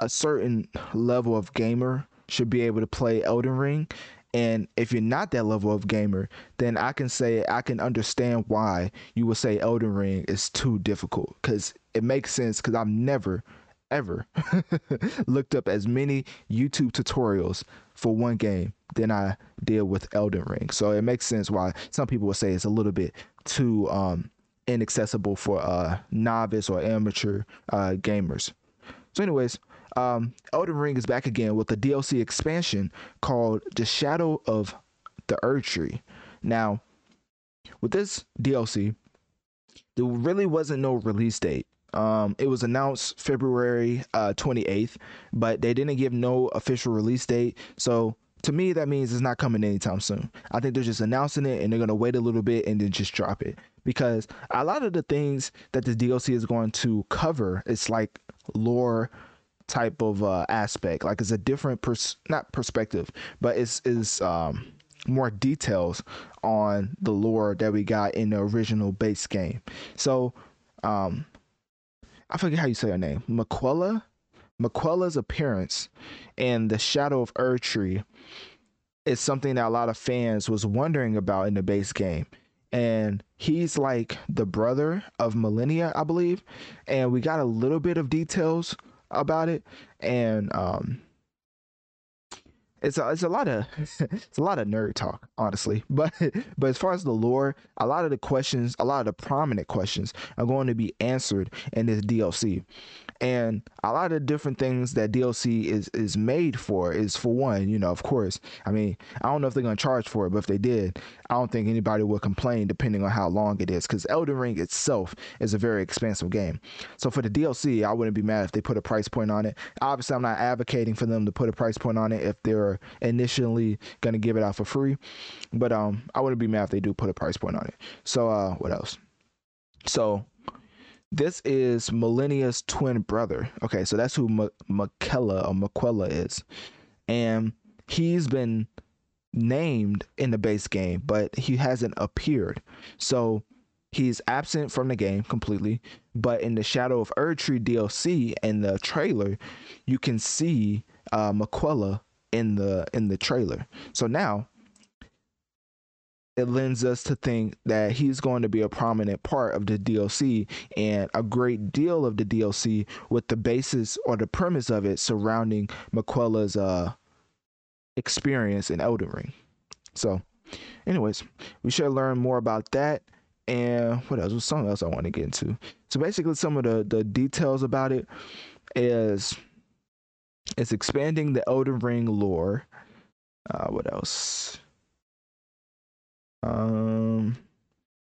a certain level of gamer should be able to play Elden Ring. And if you're not that level of gamer, then I can say I can understand why you would say Elden Ring is too difficult because it makes sense because I've never ever looked up as many YouTube tutorials for one game than I did with Elden Ring. So it makes sense why some people would say it's a little bit too um, inaccessible for uh, novice or amateur uh, gamers. So, anyways, um, Elden Ring is back again with a DLC expansion called The Shadow of the Erdtree. Now, with this DLC, there really wasn't no release date. Um, it was announced February uh, 28th, but they didn't give no official release date. So to me, that means it's not coming anytime soon. I think they're just announcing it and they're gonna wait a little bit and then just drop it because a lot of the things that the DLC is going to cover, it's like lore type of uh, aspect. Like it's a different pers- not perspective, but it's is um more details on the lore that we got in the original base game. So um I forget how you say her name. Miquella? Miquella's appearance in the Shadow of Erdtree is something that a lot of fans was wondering about in the base game. And he's like the brother of Malenia, I believe. And we got a little bit of details about it. And um it's a, it's a lot of it's a lot of nerd talk honestly. But but as far as the lore a lot of the questions a lot of the prominent questions are going to be answered in this DLC and a lot of different things that DLC is is made for is for one you know of course. I mean I don't know if they're going to charge for it but if they did I don't think anybody will complain depending on how long it is cuz Elden Ring itself is a very expensive game so for the DLC I wouldn't be mad if they put a price point on it obviously I'm not advocating for them to put a price point on it if they're initially gonna give it out for free. But um, I wouldn't be mad if they do put a price point on it. So uh, what else? So this is Malenia's twin brother. Okay, so that's who M- Miquella or Miquella is, and he's been named in the base game, but he hasn't appeared. So he's absent from the game completely. But in the Shadow of Erdtree DLC and the trailer, you can see uh, Miquella in the in the trailer. So now it lends us to think that he's going to be a prominent part of the DLC and a great deal of the DLC with the basis or the premise of it surrounding Miquella's uh experience in Elden Ring. So, anyways, we should learn more about that. And what else? Was something else I want to get into. So basically, some of the the details about it is it's expanding the Elden Ring lore. Uh, what else? Um,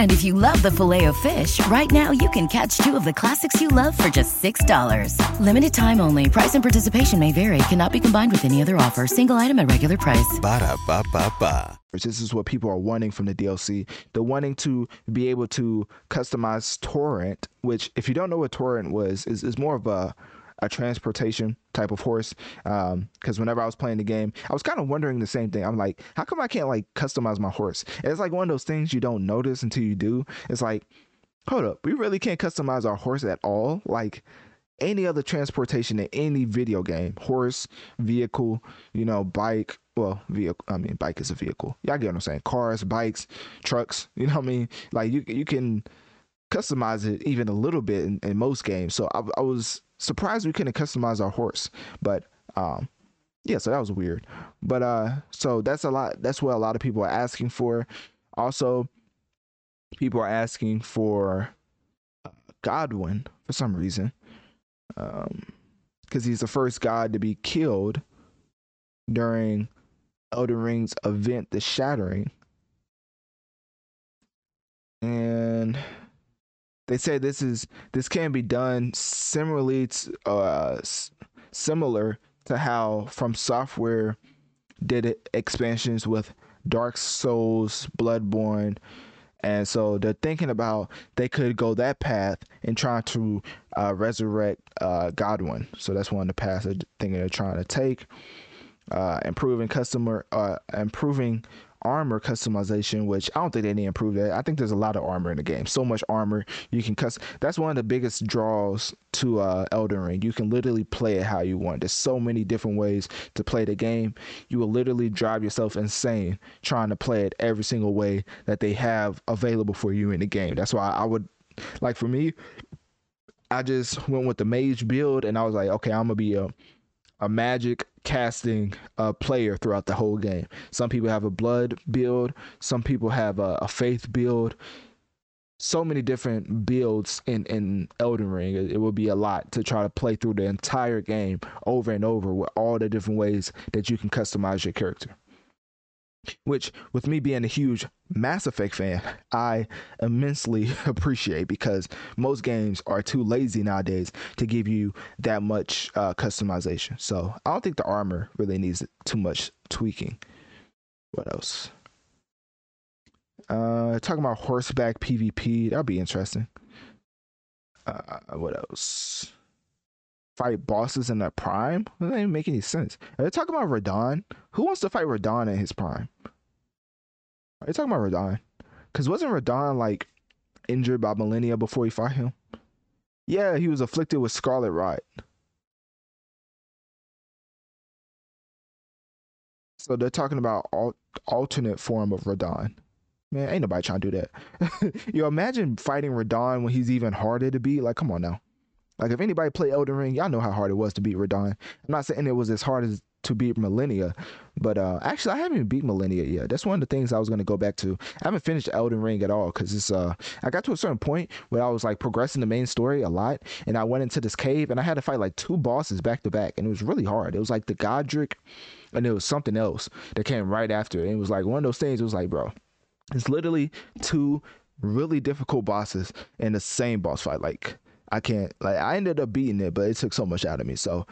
And if you love the filet of fish, right now you can catch two of the classics you love for just $6. Limited time only. Price and participation may vary. Cannot be combined with any other offer. Single item at regular price. Ba da ba ba ba. This is what people are wanting from the DLC. They're wanting to be able to customize Torrent, which, if you don't know what Torrent was, is, is more of a a transportation type of horse. Because um, whenever I was playing the game, I was kind of wondering the same thing. I'm like, how come I can't like customize my horse? And it's like one of those things you don't notice until you do. It's like, hold up, we really can't customize our horse at all. Like any other transportation in any video game, horse, vehicle, you know, bike. Well, vehicle. I mean, bike is a vehicle. Y'all get what I'm saying? Cars, bikes, trucks. You know what I mean? Like you, you can customize it even a little bit in, in most games. So I, I was surprised we couldn't customize our horse, but um, yeah, so that was weird. But uh, so that's a lot. That's what a lot of people are asking for. Also, people are asking for Godwyn for some reason, um, because he's the first god to be killed during Elden Ring's event, The Shattering. and they say this is this can be done similarly to, uh, similar to how From Software did expansions with Dark Souls, Bloodborne, and so they're thinking about they could go that path and trying to uh, resurrect uh, Godwyn. So that's one of the paths they're thinking they're trying to take. Uh, improving customer, uh, improving armor customization, which I don't think they need to improve that. I think there's a lot of armor in the game. So much armor you can custom. That's one of the biggest draws to uh, Elden Ring. You can literally play it how you want. There's so many different ways to play the game. You will literally drive yourself insane trying to play it every single way that they have available for you in the game. That's why I would like for me. I just went with the mage build, and I was like, okay, I'm gonna be a a magic casting a player throughout the whole game. Some people have a blood build, some people have a, a faith build. So many different builds in, in Elden Ring. It, it will be a lot to try to play through the entire game over and over with all the different ways that you can customize your character which with me being a huge Mass Effect fan, I immensely appreciate because most games are too lazy nowadays to give you that much uh, customization. So I don't think the armor really needs too much tweaking. What else? Uh, talking about horseback PvP, that'll be interesting. Uh, what else? Fight bosses in their prime? That doesn't even make any sense. Are they talking about Radahn? Who wants to fight Radahn in his prime? Are you talking about Radahn? Because wasn't Radahn like injured by Malenia before he fought him? Yeah, he was afflicted with Scarlet Rot. So they're talking about al- alternate form of Radahn. Man, ain't nobody trying to do that. you imagine fighting Radahn when he's even harder to beat. Like, come on now. Like, if anybody played Elden Ring, y'all know how hard it was to beat Radahn. I'm not saying it was as hard as to beat Malenia, but uh, actually, I haven't even beat Malenia yet. That's one of the things I was gonna go back to. I haven't finished Elden Ring at all because it's uh, I got to a certain point where I was like progressing the main story a lot, and I went into this cave and I had to fight like two bosses back to back, and it was really hard. It was like the Godrick, and it was something else that came right after. And it was like one of those things. It was like, bro, it's literally two really difficult bosses in the same boss fight. Like I can't like I ended up beating it, but it took so much out of me. So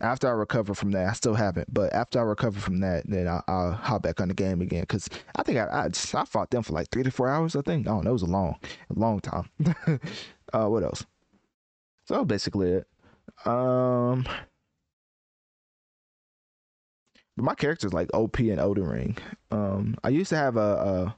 after I recover from that, I still haven't. But after I recover from that, then I, will hop back on the game again because I think I, I I fought them for like three to four hours. I think. Oh, that was a long, long time. uh, what else? So basically it. Um, but my character's like OP in Elden Ring. Um, I used to have a, a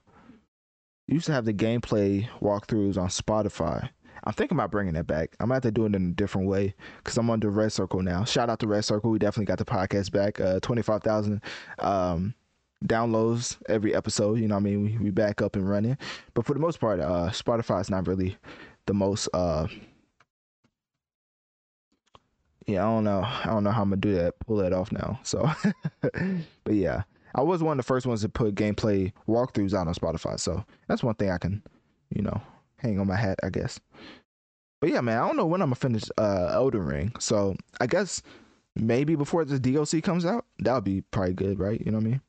used to have the gameplay walkthroughs on Spotify I'm thinking about bringing it back. I'm gonna have to do it in a different way because I'm under Red Circle now. Shout out to Red Circle. We definitely got the podcast back. Uh, 25,000 um, downloads every episode. You know what I mean? We, we back up and running. But for the most part, uh, Spotify is not really the most. Uh, yeah, I don't know. I don't know how I'm gonna do that. Pull that off now. So, but yeah, I was one of the first ones to put gameplay walkthroughs out on Spotify. So that's one thing I can, you know, hang on my hat, I guess. But yeah, man, I don't know when I'm gonna finish uh Elden Ring. So I guess maybe before the DLC comes out, that'll be probably good, right? You know what I mean?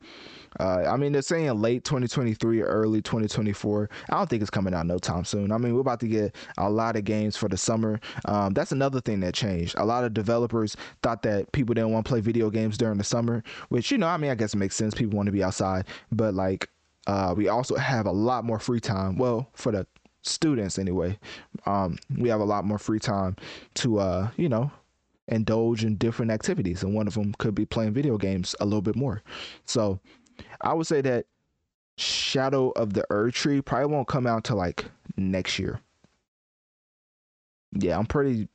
Uh, I mean, they're saying late 2023 early 2024. I don't think it's coming out no time soon. I mean, we're about to get a lot of games for the summer. Um, that's another thing that changed. A lot of developers thought that people didn't want to play video games during the summer, which, you know, I mean, I guess it makes sense. People want to be outside, but like, uh, we also have a lot more free time. Well, for the students anyway, um, we have a lot more free time to, uh, you know, indulge in different activities. And one of them could be playing video games a little bit more. So I would say that Shadow of the Erdtree probably won't come out till like next year. Yeah, I'm pretty.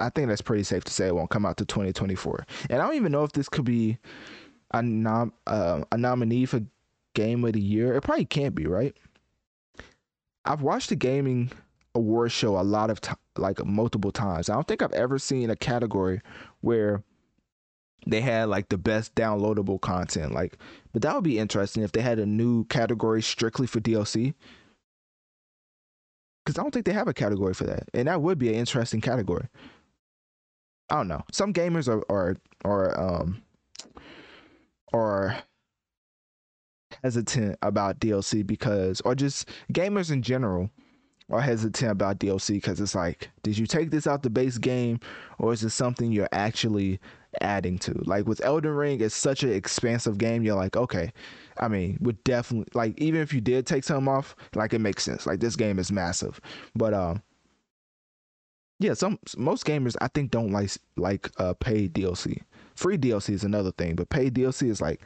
I think that's pretty safe to say it won't come out to 2024. And I don't even know if this could be a nom uh, a nominee for Game of the Year. It probably can't be, right? I've watched the gaming award show a lot of time, like multiple times. I don't think I've ever seen a category where they had like the best downloadable content. Like, but that would be interesting if they had a new category strictly for DLC. Because I don't think they have a category for that, and that would be an interesting category. I don't know. Some gamers are are are um are hesitant about DLC because, or just gamers in general are hesitant about DLC because it's like, did you take this out the base game or is it something you're actually adding to? Like with Elden Ring, it's such an expansive game. You're like, okay, I mean, would definitely like even if you did take some off, like it makes sense. Like this game is massive, but um, yeah, some most gamers I think don't like like uh paid DLC. Free DLC is another thing, but paid DLC is like,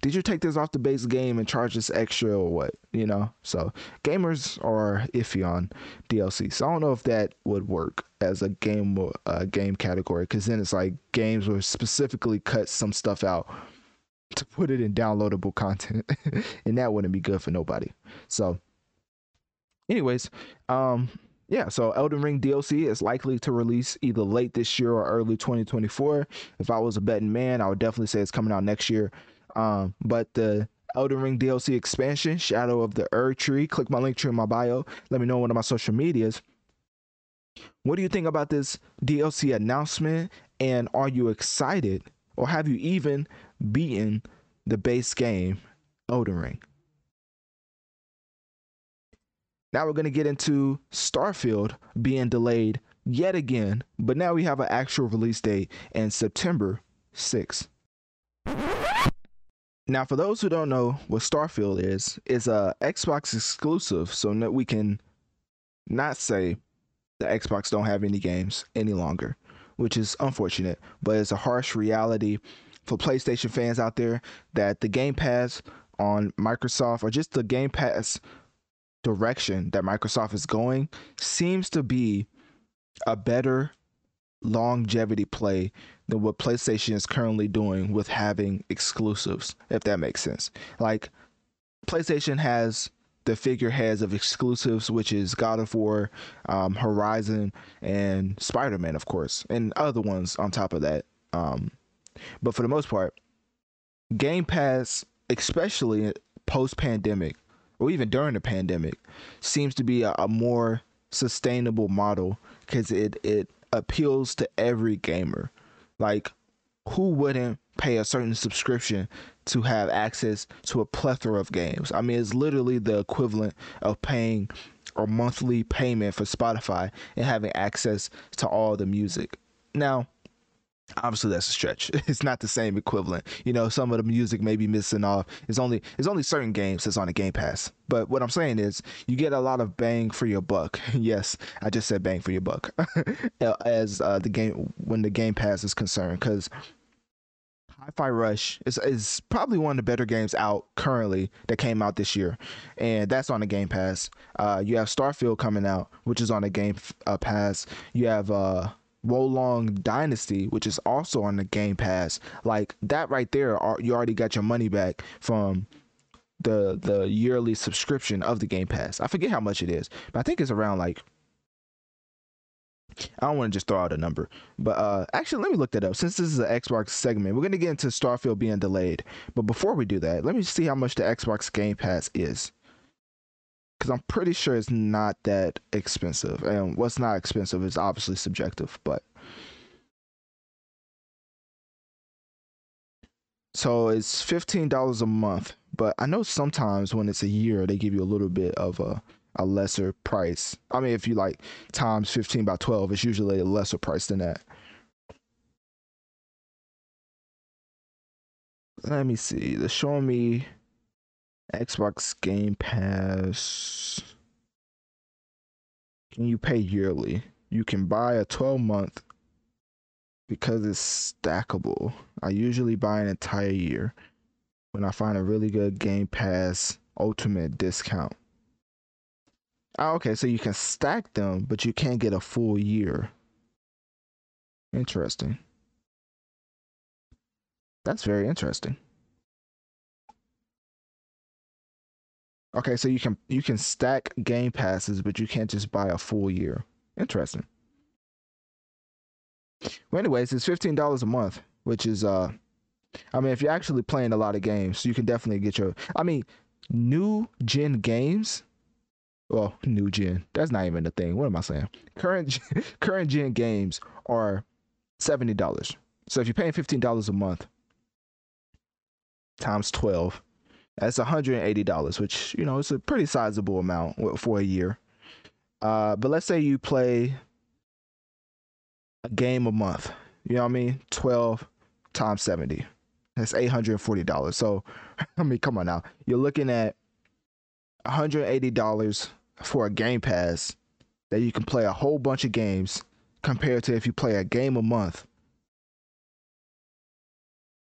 did you take this off the base game and charge this extra or what? You know, so gamers are iffy on DLC. So I don't know if that would work as a game uh, game category because then it's like games were specifically cut some stuff out to put it in downloadable content, and that wouldn't be good for nobody. So, anyways, um, yeah, so Elden Ring DLC is likely to release either late this year or early 2024. If I was a betting man, I would definitely say it's coming out next year. Um, but the Elden Ring DLC expansion, Shadow of the Erdtree, click my link tree in my bio. Let me know on one of my social medias. What do you think about this DLC announcement? And are you excited, or have you even beaten the base game, Elden Ring? Now we're going to get into Starfield being delayed yet again, but now we have an actual release date in September 6th. Now, for those who don't know what Starfield is, it's a Xbox exclusive, so that we can not say the Xbox don't have any games any longer, which is unfortunate, but it's a harsh reality for PlayStation fans out there that the Game Pass on Microsoft or just the Game Pass direction that Microsoft is going seems to be a better longevity play than what PlayStation is currently doing with having exclusives, if that makes sense. Like PlayStation has the figureheads of exclusives, which is God of War, um, Horizon, and Spider Man, of course, and other ones on top of that. Um, but for the most part, Game Pass, especially post pandemic, or even during the pandemic seems to be a, a more sustainable model because it it appeals to every gamer. Like who wouldn't pay a certain subscription to have access to a plethora of games? I mean it's literally the equivalent of paying a monthly payment for spotify and having access to all the music. Now obviously that's a stretch. It's not the same equivalent. You know some of the music may be missing off. It's only it's only certain games that's on the game pass. But what i'm saying is you get a lot of bang for your buck. Yes i just said bang for your buck. As uh, the game when the game pass is concerned because Hi-Fi Rush is, is probably one of the better games out currently that came out this year, and that's on the Game Pass. Uh, you have Starfield coming out, which is on the Game uh, Pass. You have uh, Wo Long Dynasty, which is also on the Game Pass. Like that right there, you already got your money back from the the yearly subscription of the Game Pass. I forget how much it is, but I think it's around like I don't want to just throw out a number, but uh, actually, let me look that up. Since this is an Xbox segment, we're gonna get into Starfield being delayed. But before we do that, let me see how much the Xbox Game Pass is because I'm pretty sure it's not that expensive. And what's not expensive is obviously subjective, but so it's fifteen dollars a month. But I know sometimes when it's a year, they give you a little bit of a a lesser price. I mean, if you like times fifteen by twelve, it's usually a lesser price than that. Let me see. They're showing me Xbox Game Pass. Can you pay yearly? You can buy a 12 month because it's stackable. I usually buy an entire year when I find a really good Game Pass Ultimate discount. Oh, okay, so you can stack them, but you can't get a full year. Interesting. That's very interesting. Okay, so you can you can stack game passes, but you can't just buy a full year. Interesting. Well, anyways, it's fifteen dollars a month, which is uh, I mean, if you're actually playing a lot of games, you can definitely get your. I mean, new gen games. Well, new gen. That's not even a thing. What am I saying? Current current gen games are seventy dollars. So if you're paying fifteen dollars a month times twelve, That's $180, which, you know, it's a pretty sizable amount for a year. Uh, but let's say you play a game a month. You know what I mean? 12 times 70. That's $840. So, I mean, come on now. You're looking at $180 for a Game Pass that you can play a whole bunch of games compared to if you play a game a month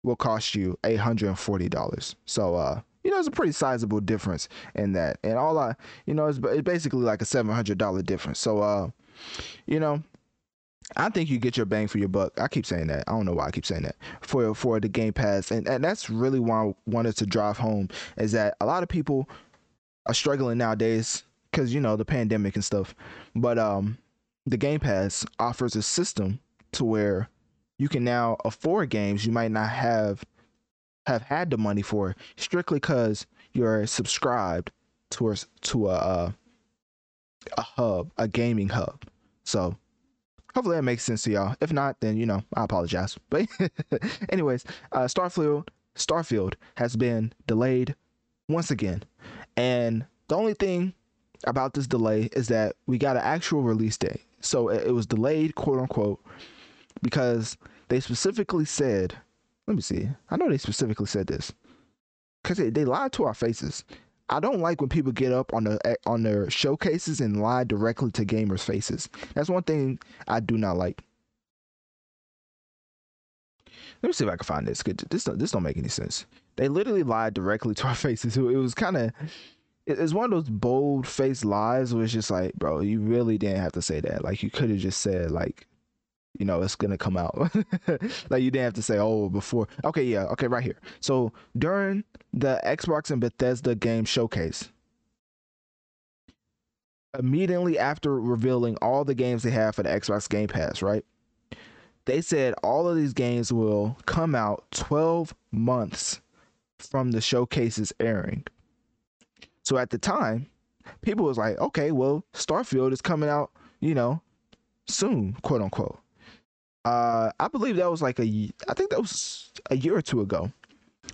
will cost you $840. So, uh, you know, it's a pretty sizable difference in that. And all I, you know, it's, it's basically like a $700 difference. So, uh, you know, I think you get your bang for your buck. I keep saying that. I don't know why I keep saying that for for the Game Pass, and and that's really why I wanted to drive home is that a lot of people are struggling nowadays because you know the pandemic and stuff. But um, the Game Pass offers a system to where you can now afford games you might not have have had the money for strictly because you're subscribed to a, to a uh, a hub, a gaming hub. So hopefully that makes sense to y'all. If not, then you know I apologize. But anyways, uh, Starfield Starfield has been delayed once again, and the only thing about this delay is that we got an actual release date. So it, it was delayed, quote unquote, because they specifically said, let me see, I know they specifically said this because they, they lied to our faces. I don't like when people get up on the eh, on their showcases and lie directly to gamers' faces. That's one thing I do not like. Let me see if I can find this. This this don't make any sense. They literally lied directly to our faces. It was kind of it's one of those bold faced lies where it's just like, bro, you really didn't have to say that. Like you could have just said like, you know, it's gonna come out. like you didn't have to say, oh, before. Okay, yeah, okay, right here. So during the Xbox and Bethesda game showcase, immediately after revealing all the games they have for the Xbox Game Pass, right? They said all of these games will come out 12 months from the showcases airing. So at the time, people was like, okay, well, Starfield is coming out, you know, soon, quote unquote. Uh, I believe that was like a, I think that was a year or two ago.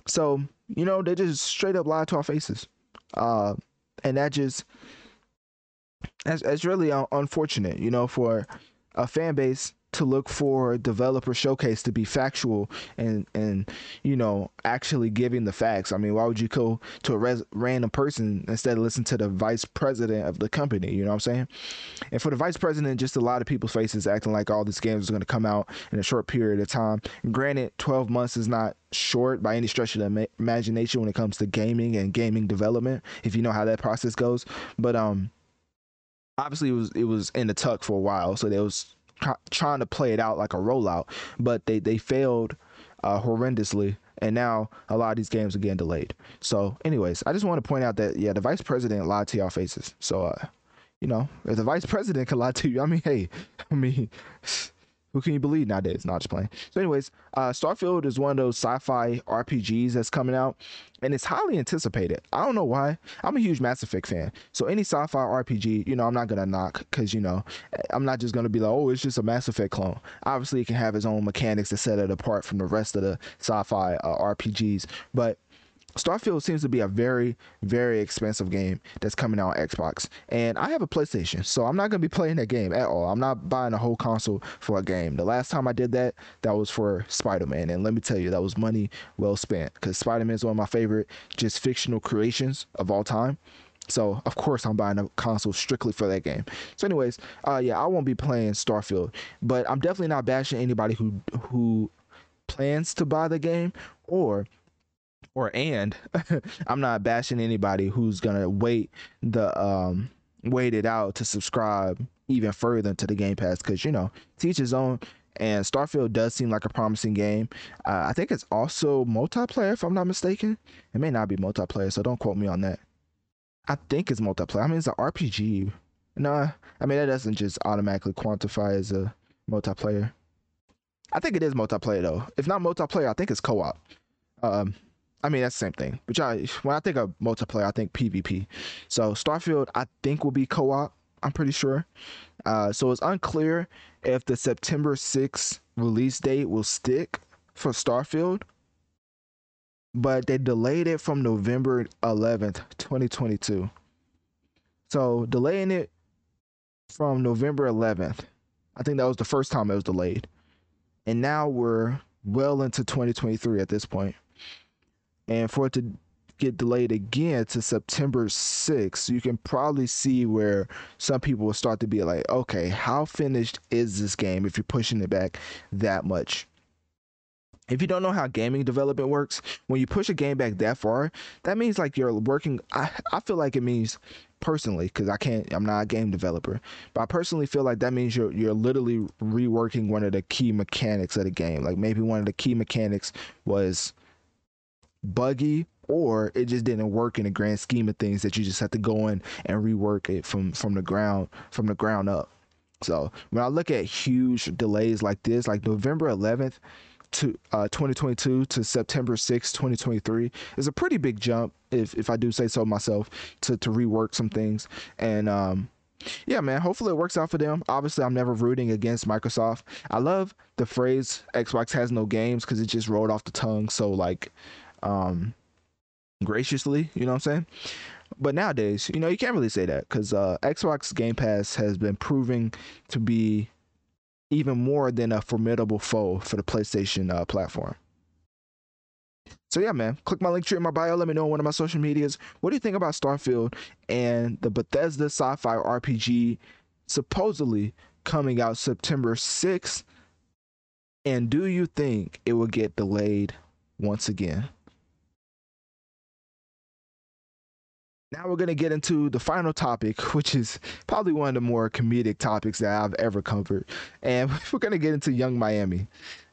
So you know, they just straight up lied to our faces, uh, and that just that's, that's really unfortunate, you know, for a fan base to look for developer showcase to be factual and and you know actually giving the facts. I mean, why would you go to a res- random person instead of listen to the vice president of the company? You know what I'm saying? And for the vice president, just a lot of people's faces acting like all these games are going to come out in a short period of time. Granted, 12 months is not short by any stretch of the imagination when it comes to gaming and gaming development. If you know how that process goes, but um obviously it was it was in the tuck for a while so there was trying to play it out like a rollout, but they they failed uh, horrendously, and now a lot of these games are getting delayed. So, anyways, I just want to point out that yeah, the vice president lied to y'all faces. So, uh, you know, if the vice president can lie to you, I mean, hey, I mean. Who can you believe nowadays? Not just playing. So, anyways, uh, Starfield is one of those sci-fi RPGs that's coming out, and it's highly anticipated. I don't know why. I'm a huge Mass Effect fan, so any sci-fi RPG, you know, I'm not gonna knock because you know, I'm not just gonna be like, oh, it's just a Mass Effect clone. Obviously, it can have its own mechanics to set it apart from the rest of the sci-fi uh, RPGs, but Starfield seems to be a very, very expensive game that's coming out on Xbox. And I have a PlayStation, so I'm not going to be playing that game at all. I'm not buying a whole console for a game. The last time I did that, that was for Spider Man. And let me tell you, that was money well spent because Spider Man is one of my favorite just fictional creations of all time. So of course I'm buying a console strictly for that game. So anyways, uh yeah, I won't be playing Starfield, but I'm definitely not bashing anybody who who plans to buy the game or or and I'm not bashing anybody who's gonna wait the um wait it out to subscribe even further to the Game Pass because you know teach his own. And Starfield does seem like a promising game. Uh, I think it's also multiplayer, if I'm not mistaken. It may not be multiplayer, so don't quote me on that. I think it's multiplayer. I mean, it's an RPG. No, I mean that doesn't just automatically quantify as a multiplayer. I think it is multiplayer though. If not multiplayer, I think it's co-op. Um, I mean, that's the same thing. But I, when I think of multiplayer, I think PvP. So Starfield, I think will be co-op. I'm pretty sure. Uh, so it's unclear if the September 6th release date will stick for Starfield, but they delayed it from November 11th, 2022. So delaying it from November 11th, I think that was the first time it was delayed, and now we're well into 2023 at this point, and for it to get delayed again to September 6th, you can probably see where some people will start to be like, okay, how finished is this game if you're pushing it back that much? If you don't know how gaming development works, when you push a game back that far, that means like you're working. I, I feel like it means personally, because I can't, I'm not a game developer, but I personally feel like that means you're you're literally reworking one of the key mechanics of the game. Like maybe one of the key mechanics was buggy or it just didn't work in the grand scheme of things that you just have to go in and rework it from from the ground from the ground up. So when I look at huge delays like this, like November 11th to uh, 2022 to September 6, 2023, is a pretty big jump, if if I do say so myself, to to rework some things. And um, yeah, man, hopefully it works out for them. Obviously, I'm never rooting against Microsoft. I love the phrase Xbox has no games because it just rolled off the tongue. So like, um, graciously, you know what I'm saying? But nowadays, you know, you can't really say that because uh, Xbox Game Pass has been proving to be even more than a formidable foe for the PlayStation uh, platform. So yeah, man, click my link tree in my bio. Let me know on one of my social medias. What do you think about Starfield and the Bethesda sci-fi RPG supposedly coming out September 6th? And do you think it will get delayed once again? Now we're going to get into the final topic, which is probably one of the more comedic topics that I've ever covered. And we're going to get into Yung Miami,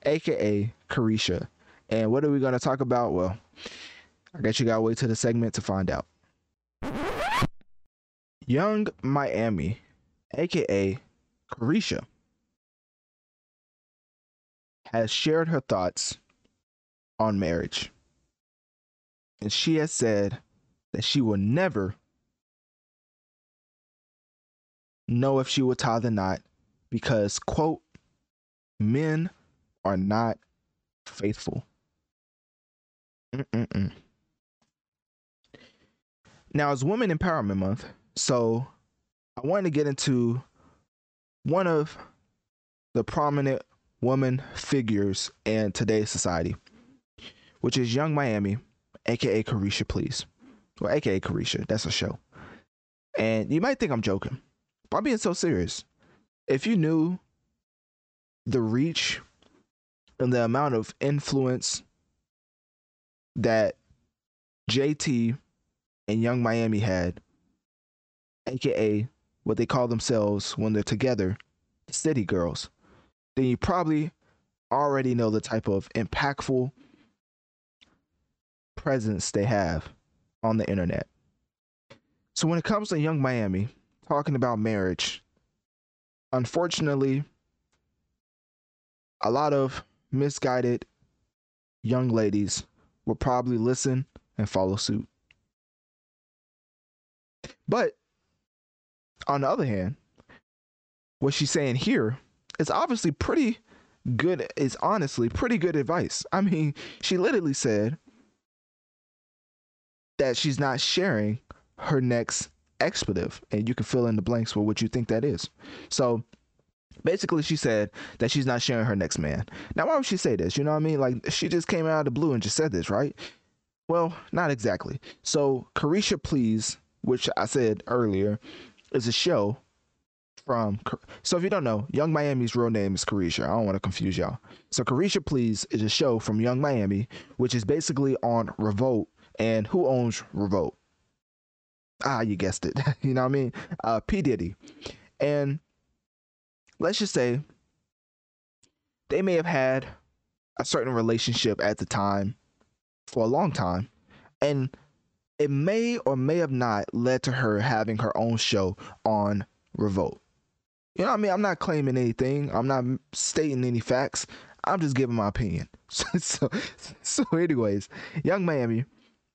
aka Caresha. And what are we going to talk about? Well, I guess you got to wait to the segment to find out. Yung Miami, aka Caresha, has shared her thoughts on marriage. And she has said that she will never know if she will tie the knot because, quote, men are not faithful. Mm-mm-mm. Now, it's Women Empowerment Month, so I wanted to get into one of the prominent woman figures in today's society, which is Yung Miami, aka Caresha Please well, aka Caresha. That's a show. And you might think I'm joking, but I'm being so serious. If you knew the reach and the amount of influence that JT and Yung Miami had, aka what they call themselves when they're together, the City Girls, then you probably already know the type of impactful presence they have on the internet. So when it comes to Yung Miami talking about marriage, unfortunately, a lot of misguided young ladies will probably listen and follow suit. But on the other hand, what she's saying here is obviously pretty good, is honestly pretty good advice. I mean, she literally said, that she's not sharing her next expletive and you can fill in the blanks for what you think that is. So basically she said that she's not sharing her next man. Now why would she say this? You know what i mean? Like she just came out of the blue and just said this right? Well not exactly. So caresha please which i said earlier is a show from so if you don't know yung miami's real name is caresha i don't want to confuse y'all. So caresha please is a show from yung miami which is basically on revolt and who owns Revolt? Ah, you guessed it. you know what I mean? Uh, P. Diddy. And let's just say they may have had a certain relationship at the time for a long time. And it may or may have not led to her having her own show on Revolt. You know what I mean? I'm not claiming anything. I'm not stating any facts. I'm just giving my opinion. so, so, anyways, Yung Miami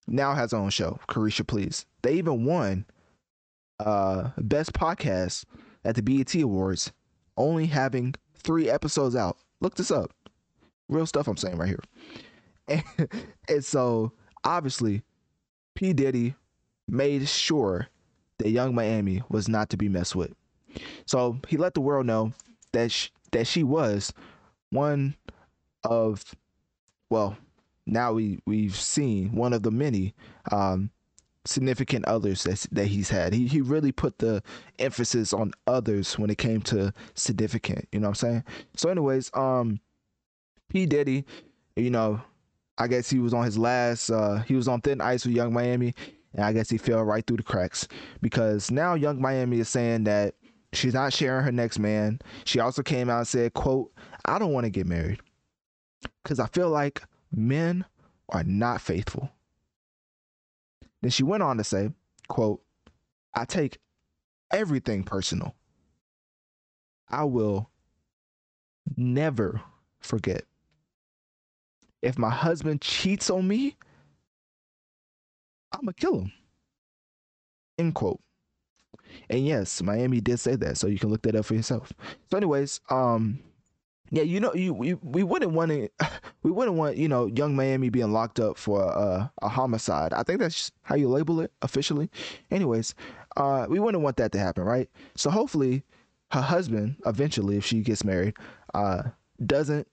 now has her own show, Caresha Please. They even won uh best podcast at the BET Awards, only having three episodes out. Look this up. Real stuff I'm saying right here. and, and so obviously P Diddy made sure that Yung Miami was not to be messed with. So he let the world know that sh- that she was one of well now we we've seen one of the many um, significant others that that he's had. He he really put the emphasis on others when it came to significant. You know what I'm saying? So, anyways, um, P Diddy, you know, I guess he was on his last. Uh, he was on thin ice with Yung Miami, and I guess he fell right through the cracks because now Yung Miami is saying that she's not sharing her next man. She also came out and said, "quote I don't want to get married because I feel like men are not faithful." Then she went on to say, quote, I take everything personal. I will never forget. If my husband cheats on me, I'm gonna kill him. End quote. And yes, Miami did say that, so you can look that up for yourself. So, anyways, um, yeah, you know, you we, we wouldn't want to, we wouldn't want you know, Yung Miami being locked up for a, a homicide. I think that's how you label it officially. Anyways, uh, we wouldn't want that to happen, right? So hopefully, her husband eventually, if she gets married, uh, doesn't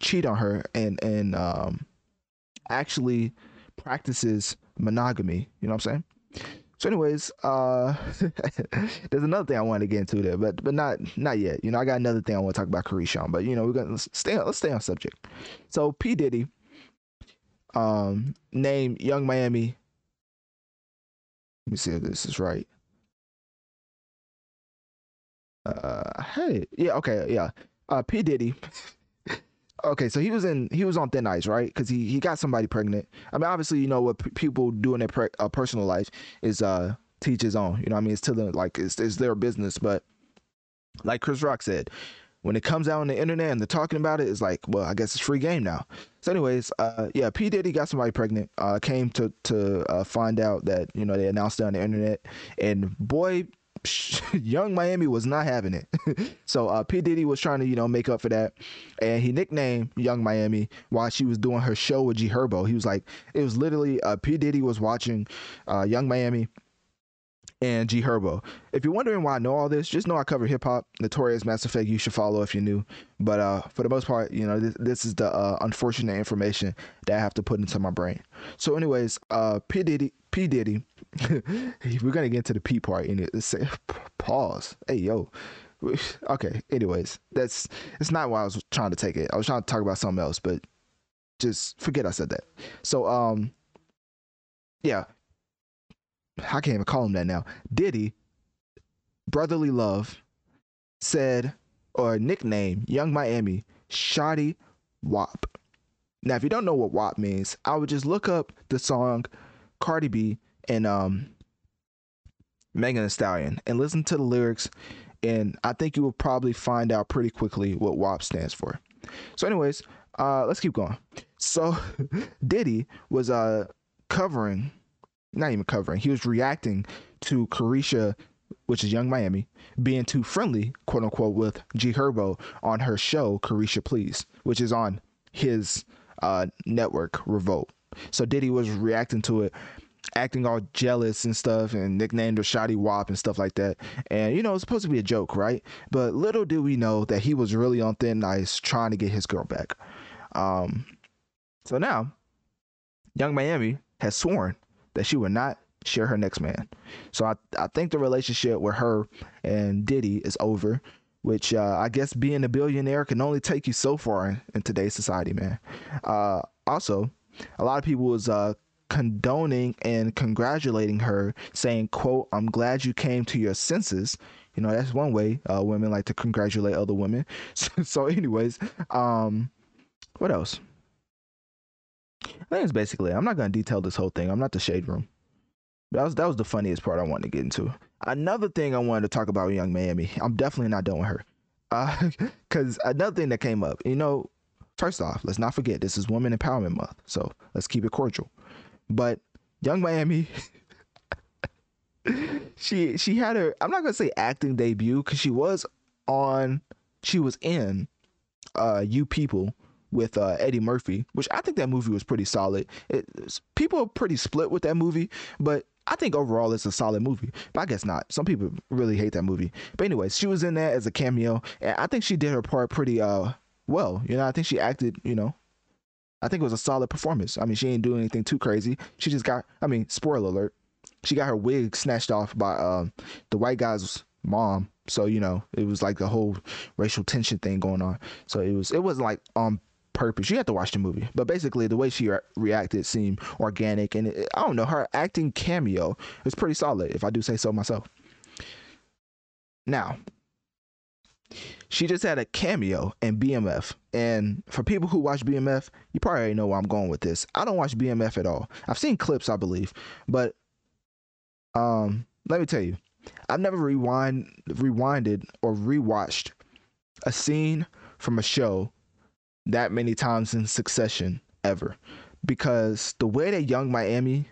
cheat on her and and um, actually practices monogamy. You know what I'm saying? So, anyways, uh, there's another thing I wanted to get into there, but but not not yet. You know, I got another thing I want to talk about Caresha, but you know, we're gonna let's stay on, let's stay on subject. So, P Diddy, um, named Yung Miami. Let me see if this is right. Uh, hey, yeah, okay, yeah. Uh, P Diddy okay, so he was in he was on thin ice, right? Because he he got somebody pregnant. I mean, obviously, you know what p- people do in their pre- uh, personal life is uh teach his own. You know, I mean, it's to them like it's, it's their business. But like Chris Rock said, when it comes out on the internet and they're talking about it, it's like, well, I guess it's free game now. So, anyways, uh, yeah, P Diddy got somebody pregnant. Uh, came to to uh, find out that you know they announced it on the internet, and boy, Yung Miami was not having it. so uh, P Diddy was trying to you know make up for that, and he nicknamed Yung Miami while she was doing her show with G Herbo. He was like, it was literally uh, P Diddy was watching uh, Young Miami and G Herbo. If you're wondering why I know all this, just know I cover hip hop, Notorious Mass Effect. You should follow if you're new. But uh, for the most part, you know, this, this is the uh, unfortunate information that I have to put into my brain. So, anyways, uh, P Diddy, P Diddy, we're gonna get into the P part. And it say pause. Hey yo. Okay. Anyways, that's it's not why I was trying to take it. I was trying to talk about something else, but just forget I said that. So um, yeah, I can't even call him that now. Diddy, Brotherly Love, said or nickname Yung Miami Shotty WAP. Now, if you don't know what WAP means, I would just look up the song Cardi B and um Megan Thee Stallion and listen to the lyrics, and I think you will probably find out pretty quickly what WAP stands for. So, anyways, uh, let's keep going. So, Diddy was uh covering not even covering. He was reacting to Caresha, which is Yung Miami, being too friendly, quote unquote, with G Herbo on her show Caresha Please, which is on his uh, network Revolt. So Diddy was reacting to it, acting all jealous and stuff, and nicknamed her Shotty Wop and stuff like that. And you know, it's supposed to be a joke, right? But little did we know that he was really on thin ice trying to get his girl back. Um, so now, Yung Miami has sworn that she would not share her next man. So I, I think the relationship with her and Diddy is over, which uh, I guess being a billionaire can only take you so far in, in today's society, man. Uh, also, a lot of people was uh, condoning and congratulating her, saying, "quote I'm glad you came to your senses." You know, that's one way uh, women like to congratulate other women. So, so anyways, um, what else? I think it's basically. I'm not gonna detail this whole thing. I'm not the shade room. That was that was the funniest part I wanted to get into. Another thing I wanted to talk about with Yung Miami. I'm definitely not done with her. Uh, cause another thing that came up. You know, first off, let's not forget this is Women Empowerment Month, so let's keep it cordial. But Yung Miami, she she had her. I'm not gonna say acting debut because she was on. She was in uh You People with uh, Eddie Murphy, which I think that movie was pretty solid. It, people are pretty split with that movie, but I think overall it's a solid movie. But I guess not. Some people really hate that movie. But anyways, she was in there as a cameo, and I think she did her part pretty uh well. You know, I think she acted. You know, I think it was a solid performance. I mean, she ain't doing anything too crazy. She just got. I mean, spoiler alert. She got her wig snatched off by um, the white guy's mom. So you know, it was like the whole racial tension thing going on. So it was it wasn't like on purpose. You have to watch the movie, but basically the way she re- reacted seemed organic, and it, I don't know her acting cameo is pretty solid, if I do say so myself. Now, she just had a cameo in BMF. And for people who watch BMF, you probably already know where I'm going with this. I don't watch BMF at all. I've seen clips, I believe, but um, let me tell you, I've never rewind rewinded or rewatched a scene from a show that many times in succession ever. Because the way that Yung Miami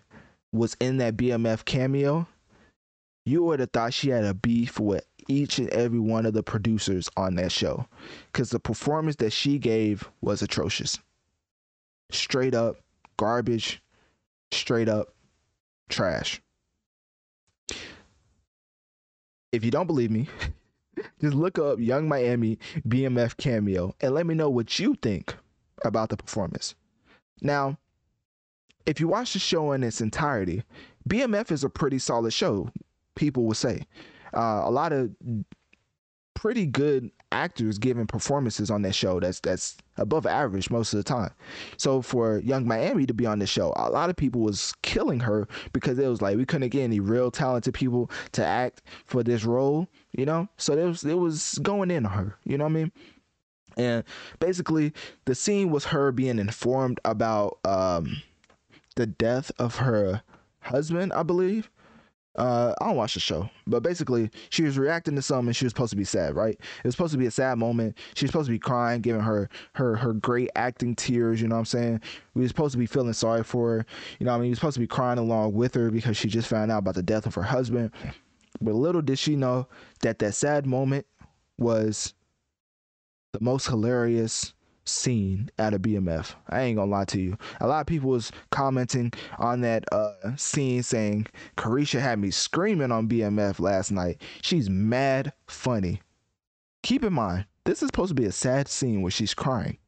was in that BMF cameo, you would have thought she had a beef with each and every one of the producers on that show. Because the performance that she gave was atrocious. Straight up garbage, straight up trash. If you don't believe me, just look up Yung Miami BMF cameo and let me know what you think about the performance. Now, if you watch the show in its entirety, BMF is a pretty solid show, people will say. Uh, a lot of pretty good actors giving performances on that show that's that's above average most of the time. So for Yung Miami to be on the show, a lot of people was killing her because it was like we couldn't get any real talented people to act for this role, you know? So it was it was going in on her, you know what I mean? And basically the scene was her being informed about um the death of her husband, I believe. Uh, I don't watch the show, but basically, she was reacting to something. She was supposed to be sad, right? It was supposed to be a sad moment. She was supposed to be crying, giving her her her great acting tears. You know what I'm saying? We were supposed to be feeling sorry for her. You know, what I mean, we were supposed to be crying along with her because she just found out about the death of her husband. But little did she know that that sad moment was the most hilarious scene at a BMF. I ain't gonna lie to you. A lot of people was commenting on that uh, scene saying Caresha had me screaming on BMF last night. She's mad funny. Keep in mind, this is supposed to be a sad scene where she's crying.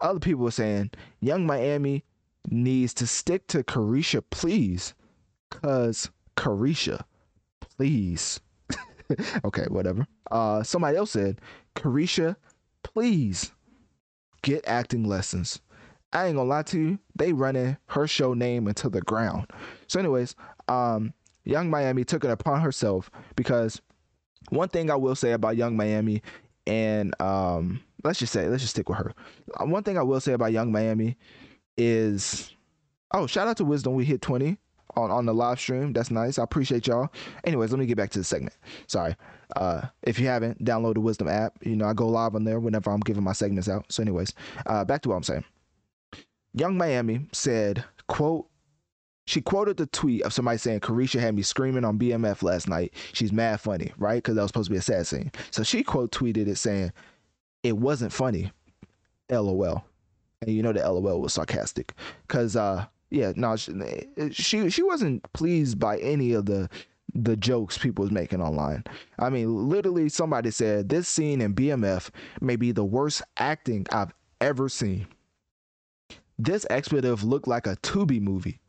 Other people were saying Yung Miami needs to stick to Caresha, please. Cause Caresha, please. okay, whatever. Uh somebody else said Caresha please get acting lessons. I ain't gonna lie to you, they running her show name into the ground. So, anyways, um, Yung Miami took it upon herself because one thing I will say about Yung Miami, and um, let's just say, let's just stick with her. Uh, one thing I will say about Yung Miami is, oh, shout out to Wisdom, we hit 20 on, on the live stream. That's nice. I appreciate y'all. Anyways, let me get back to the segment. Sorry. Uh, if you haven't, download the Wisdom app. You know, I go live on there whenever I'm giving my segments out. So, anyways, uh, back to what I'm saying. Yung Miami said, quote, she quoted the tweet of somebody saying Caresha had me screaming on BMF last night. She's mad funny, right? Because that was supposed to be a sad scene. So she quote tweeted it saying, "It wasn't funny." LOL. And you know the LOL was sarcastic, because uh, yeah, no, she, she she wasn't pleased by any of the the jokes people was making online. I mean, literally, somebody said this scene in BMF may be the worst acting I've ever seen. This expletive looked like a Tubi movie.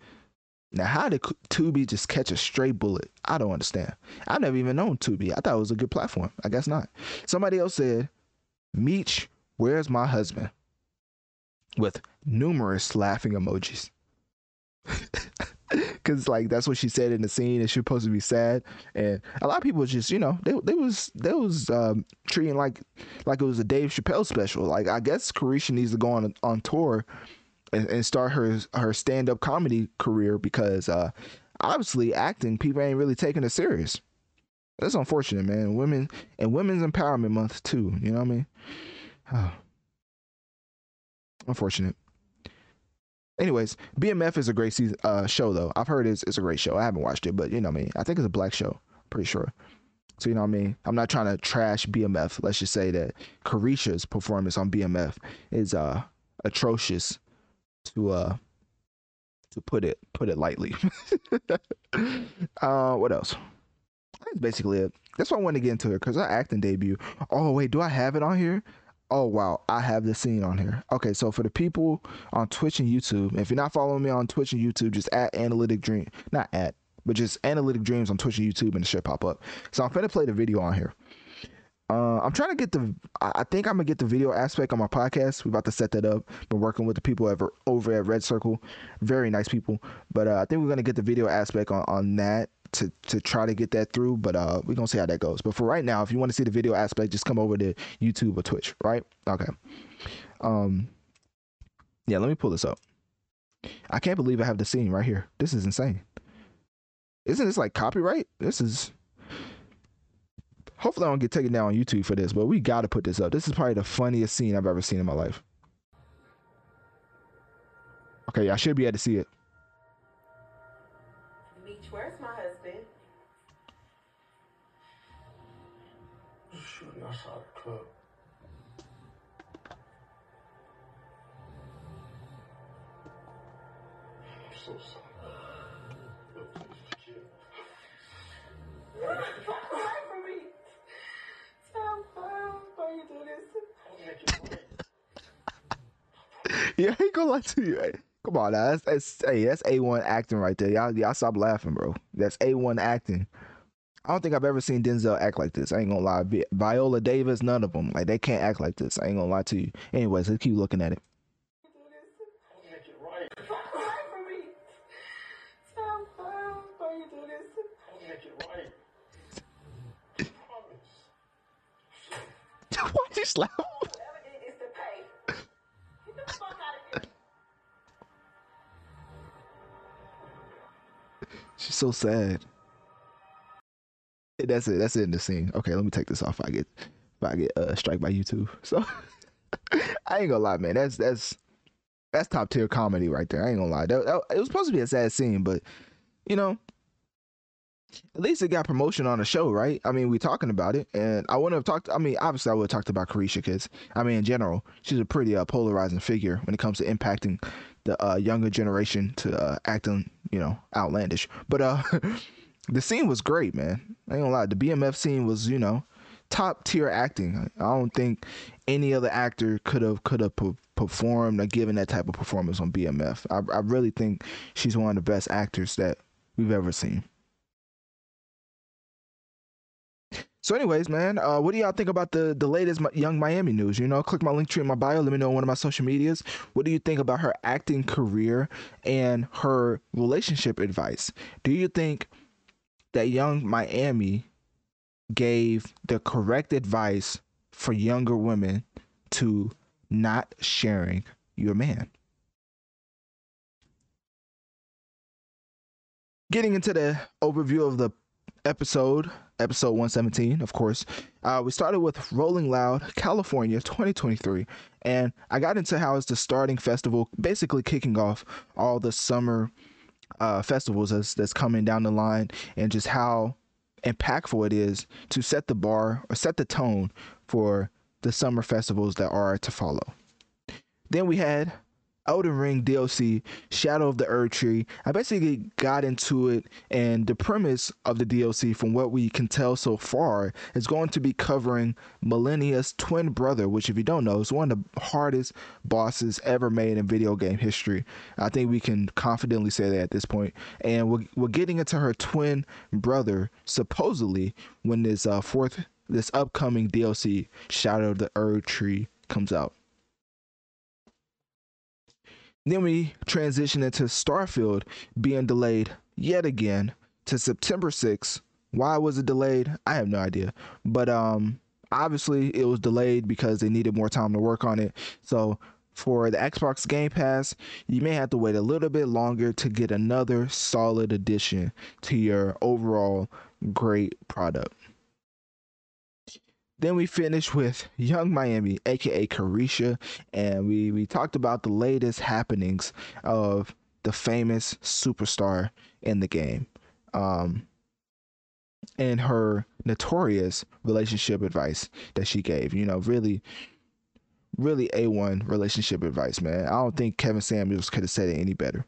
Now, how did Tubi just catch a stray bullet? I don't understand. I never even known Tubi. I thought it was a good platform. I guess not. Somebody else said, Meech, where's my husband? With numerous laughing emojis. Cause like that's what she said in the scene, and she was supposed to be sad, and a lot of people just you know they they was they was um, treating like like it was a Dave Chappelle special. Like I guess Caresha needs to go on on tour and, and start her her stand up comedy career because uh, obviously acting people ain't really taking it serious. That's unfortunate, man. Women and Women's Empowerment Month too. You know what I mean? Oh. Unfortunate. Anyways, BMF is a great season, uh, show though. I've heard it's, it's a great show. I haven't watched it, but you know me. I, mean, I think it's a black show. Pretty sure. So you know what I mean? I'm not trying to trash BMF. Let's just say that Caresha's performance on BMF is uh atrocious to uh to put it put it lightly. uh what else? That's basically it. That's why I wanted to get into it because our acting debut. Oh wait, do I have it on here? Oh wow, I have the scene on here. Okay, so for the people on Twitch and YouTube, if you're not following me on Twitch and YouTube, just at Analytic Dream, not at, but just Analytic Dreamz on Twitch and YouTube, and it should pop up. So I'm gonna play the video on here. Uh, I'm trying to get the. I think I'm gonna get the video aspect on my podcast. We're about to set that up. Been working with the people ever over at Red Circle, very nice people. But uh, I think we're gonna get the video aspect on on that to to try to get that through. But uh, we're gonna see how that goes. But for right now, if you want to see the video aspect, just come over to YouTube or Twitch. Right? Okay. Um. Yeah. Let me pull this up. I can't believe I have the scene right here. This is insane. Isn't this like copyright? This is Hopefully, I don't get taken down on YouTube for this, but we got to put this up. This is probably the funniest scene I've ever seen in my life. Okay, I should be able to see it. Yeah, I ain't gonna lie to you. Hey, come on, now. That's, that's hey, that's a one acting right there. Y'all, y'all stop laughing, bro. That's a one acting. I don't think I've ever seen Denzel act like this. I ain't gonna lie. Vi- Viola Davis, none of them. Like they can't act like this. I ain't gonna lie to you. Anyways, let's keep looking at it. Out of here. She's so sad. That's it. That's it in the scene. Okay, let me take this off. I get if I get uh strike by YouTube. So I ain't gonna lie, man. That's that's that's top tier comedy right there. I ain't gonna lie. That, that- it was supposed to be a sad scene, but you know, at least it got promotion on the show, right? I mean, we're talking about it, and I wouldn't have talked. I mean, obviously, I would have talked about Caresha because I mean, in general, she's a pretty uh, polarizing figure when it comes to impacting the uh, younger generation to uh, acting, you know, outlandish. But uh, the scene was great, man. I ain't gonna lie. The BMF scene was, you know, top tier acting. I don't think any other actor could have could have per- performed or given that type of performance on BMF. I, I really think she's one of the best actors that we've ever seen. So, anyways, man, uh, what do y'all think about the the latest Yung Miami news? You know, click my link tree in my bio. Let me know on one of my social medias. What do you think about her acting career and her relationship advice? Do you think that Yung Miami gave the correct advice for younger women to not sharing your man? Getting into the overview of the episode, episode 117, of course. Uh, we started with Rolling Loud, California 2023. And I got into how it's the starting festival, basically kicking off all the summer uh, festivals that's, that's coming down the line and just how impactful it is to set the bar or set the tone for the summer festivals that are to follow. Then we had Elden Ring DLC, Shadow of the Erdtree. I basically got into it, and the premise of the DLC, from what we can tell so far, is going to be covering Malenia's twin brother, which, if you don't know, is one of the hardest bosses ever made in video game history. I think we can confidently say that at this point. And we're, we're getting into her twin brother, supposedly, when this uh, fourth, this upcoming DLC, Shadow of the Erdtree, comes out. Then we transition into Starfield being delayed yet again to September 6th. Why was it delayed? I have no idea. But um obviously it was delayed because they needed more time to work on it. So for the Xbox Game Pass, you may have to wait a little bit longer to get another solid addition to your overall great product. Then we finished with Yung Miami, aka Caresha, and we we talked about the latest happenings of the famous superstar in the game. Um, and her notorious relationship advice that she gave. You know, really, really A1 relationship advice, man. I don't think Kevin Samuels could have said it any better.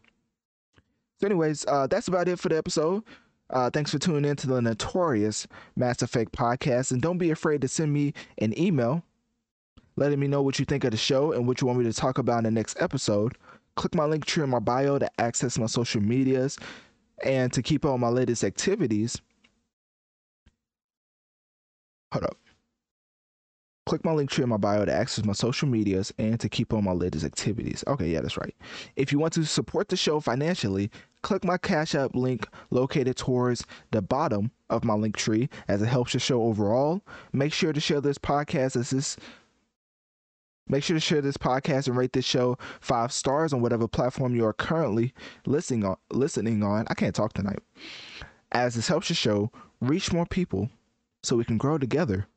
So, anyways, uh, that's about it for the episode. Uh, thanks for tuning in to the notorious Mass Effect podcast. And don't be afraid to send me an email letting me know what you think of the show and what you want me to talk about in the next episode. Click my link tree in my bio to access my social medias and to keep up on my latest activities. Hold up. Click my link tree in my bio to access my social medias and to keep on my latest activities. Okay, yeah, that's right. If you want to support the show financially, click my Cash App link located towards the bottom of my link tree as it helps the show overall. Make sure to share this podcast as this Make sure to share this podcast and rate this show five stars on whatever platform you are currently listening on. Listening on, I can't talk tonight. As this helps the show reach more people, so we can grow together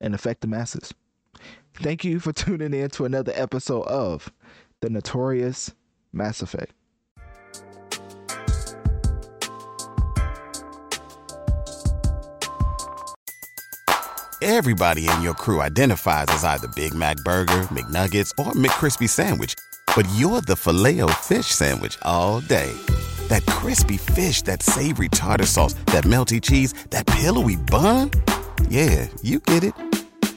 and affect the masses. Thank you for tuning in to another episode of the Notorious Mass Effect. Everybody in your crew identifies as either Big Mac Burger, McNuggets, or McCrispy Sandwich. But you're the filet fish Sandwich all day. That crispy fish, that savory tartar sauce, that melty cheese, that pillowy bun. Yeah, you get it.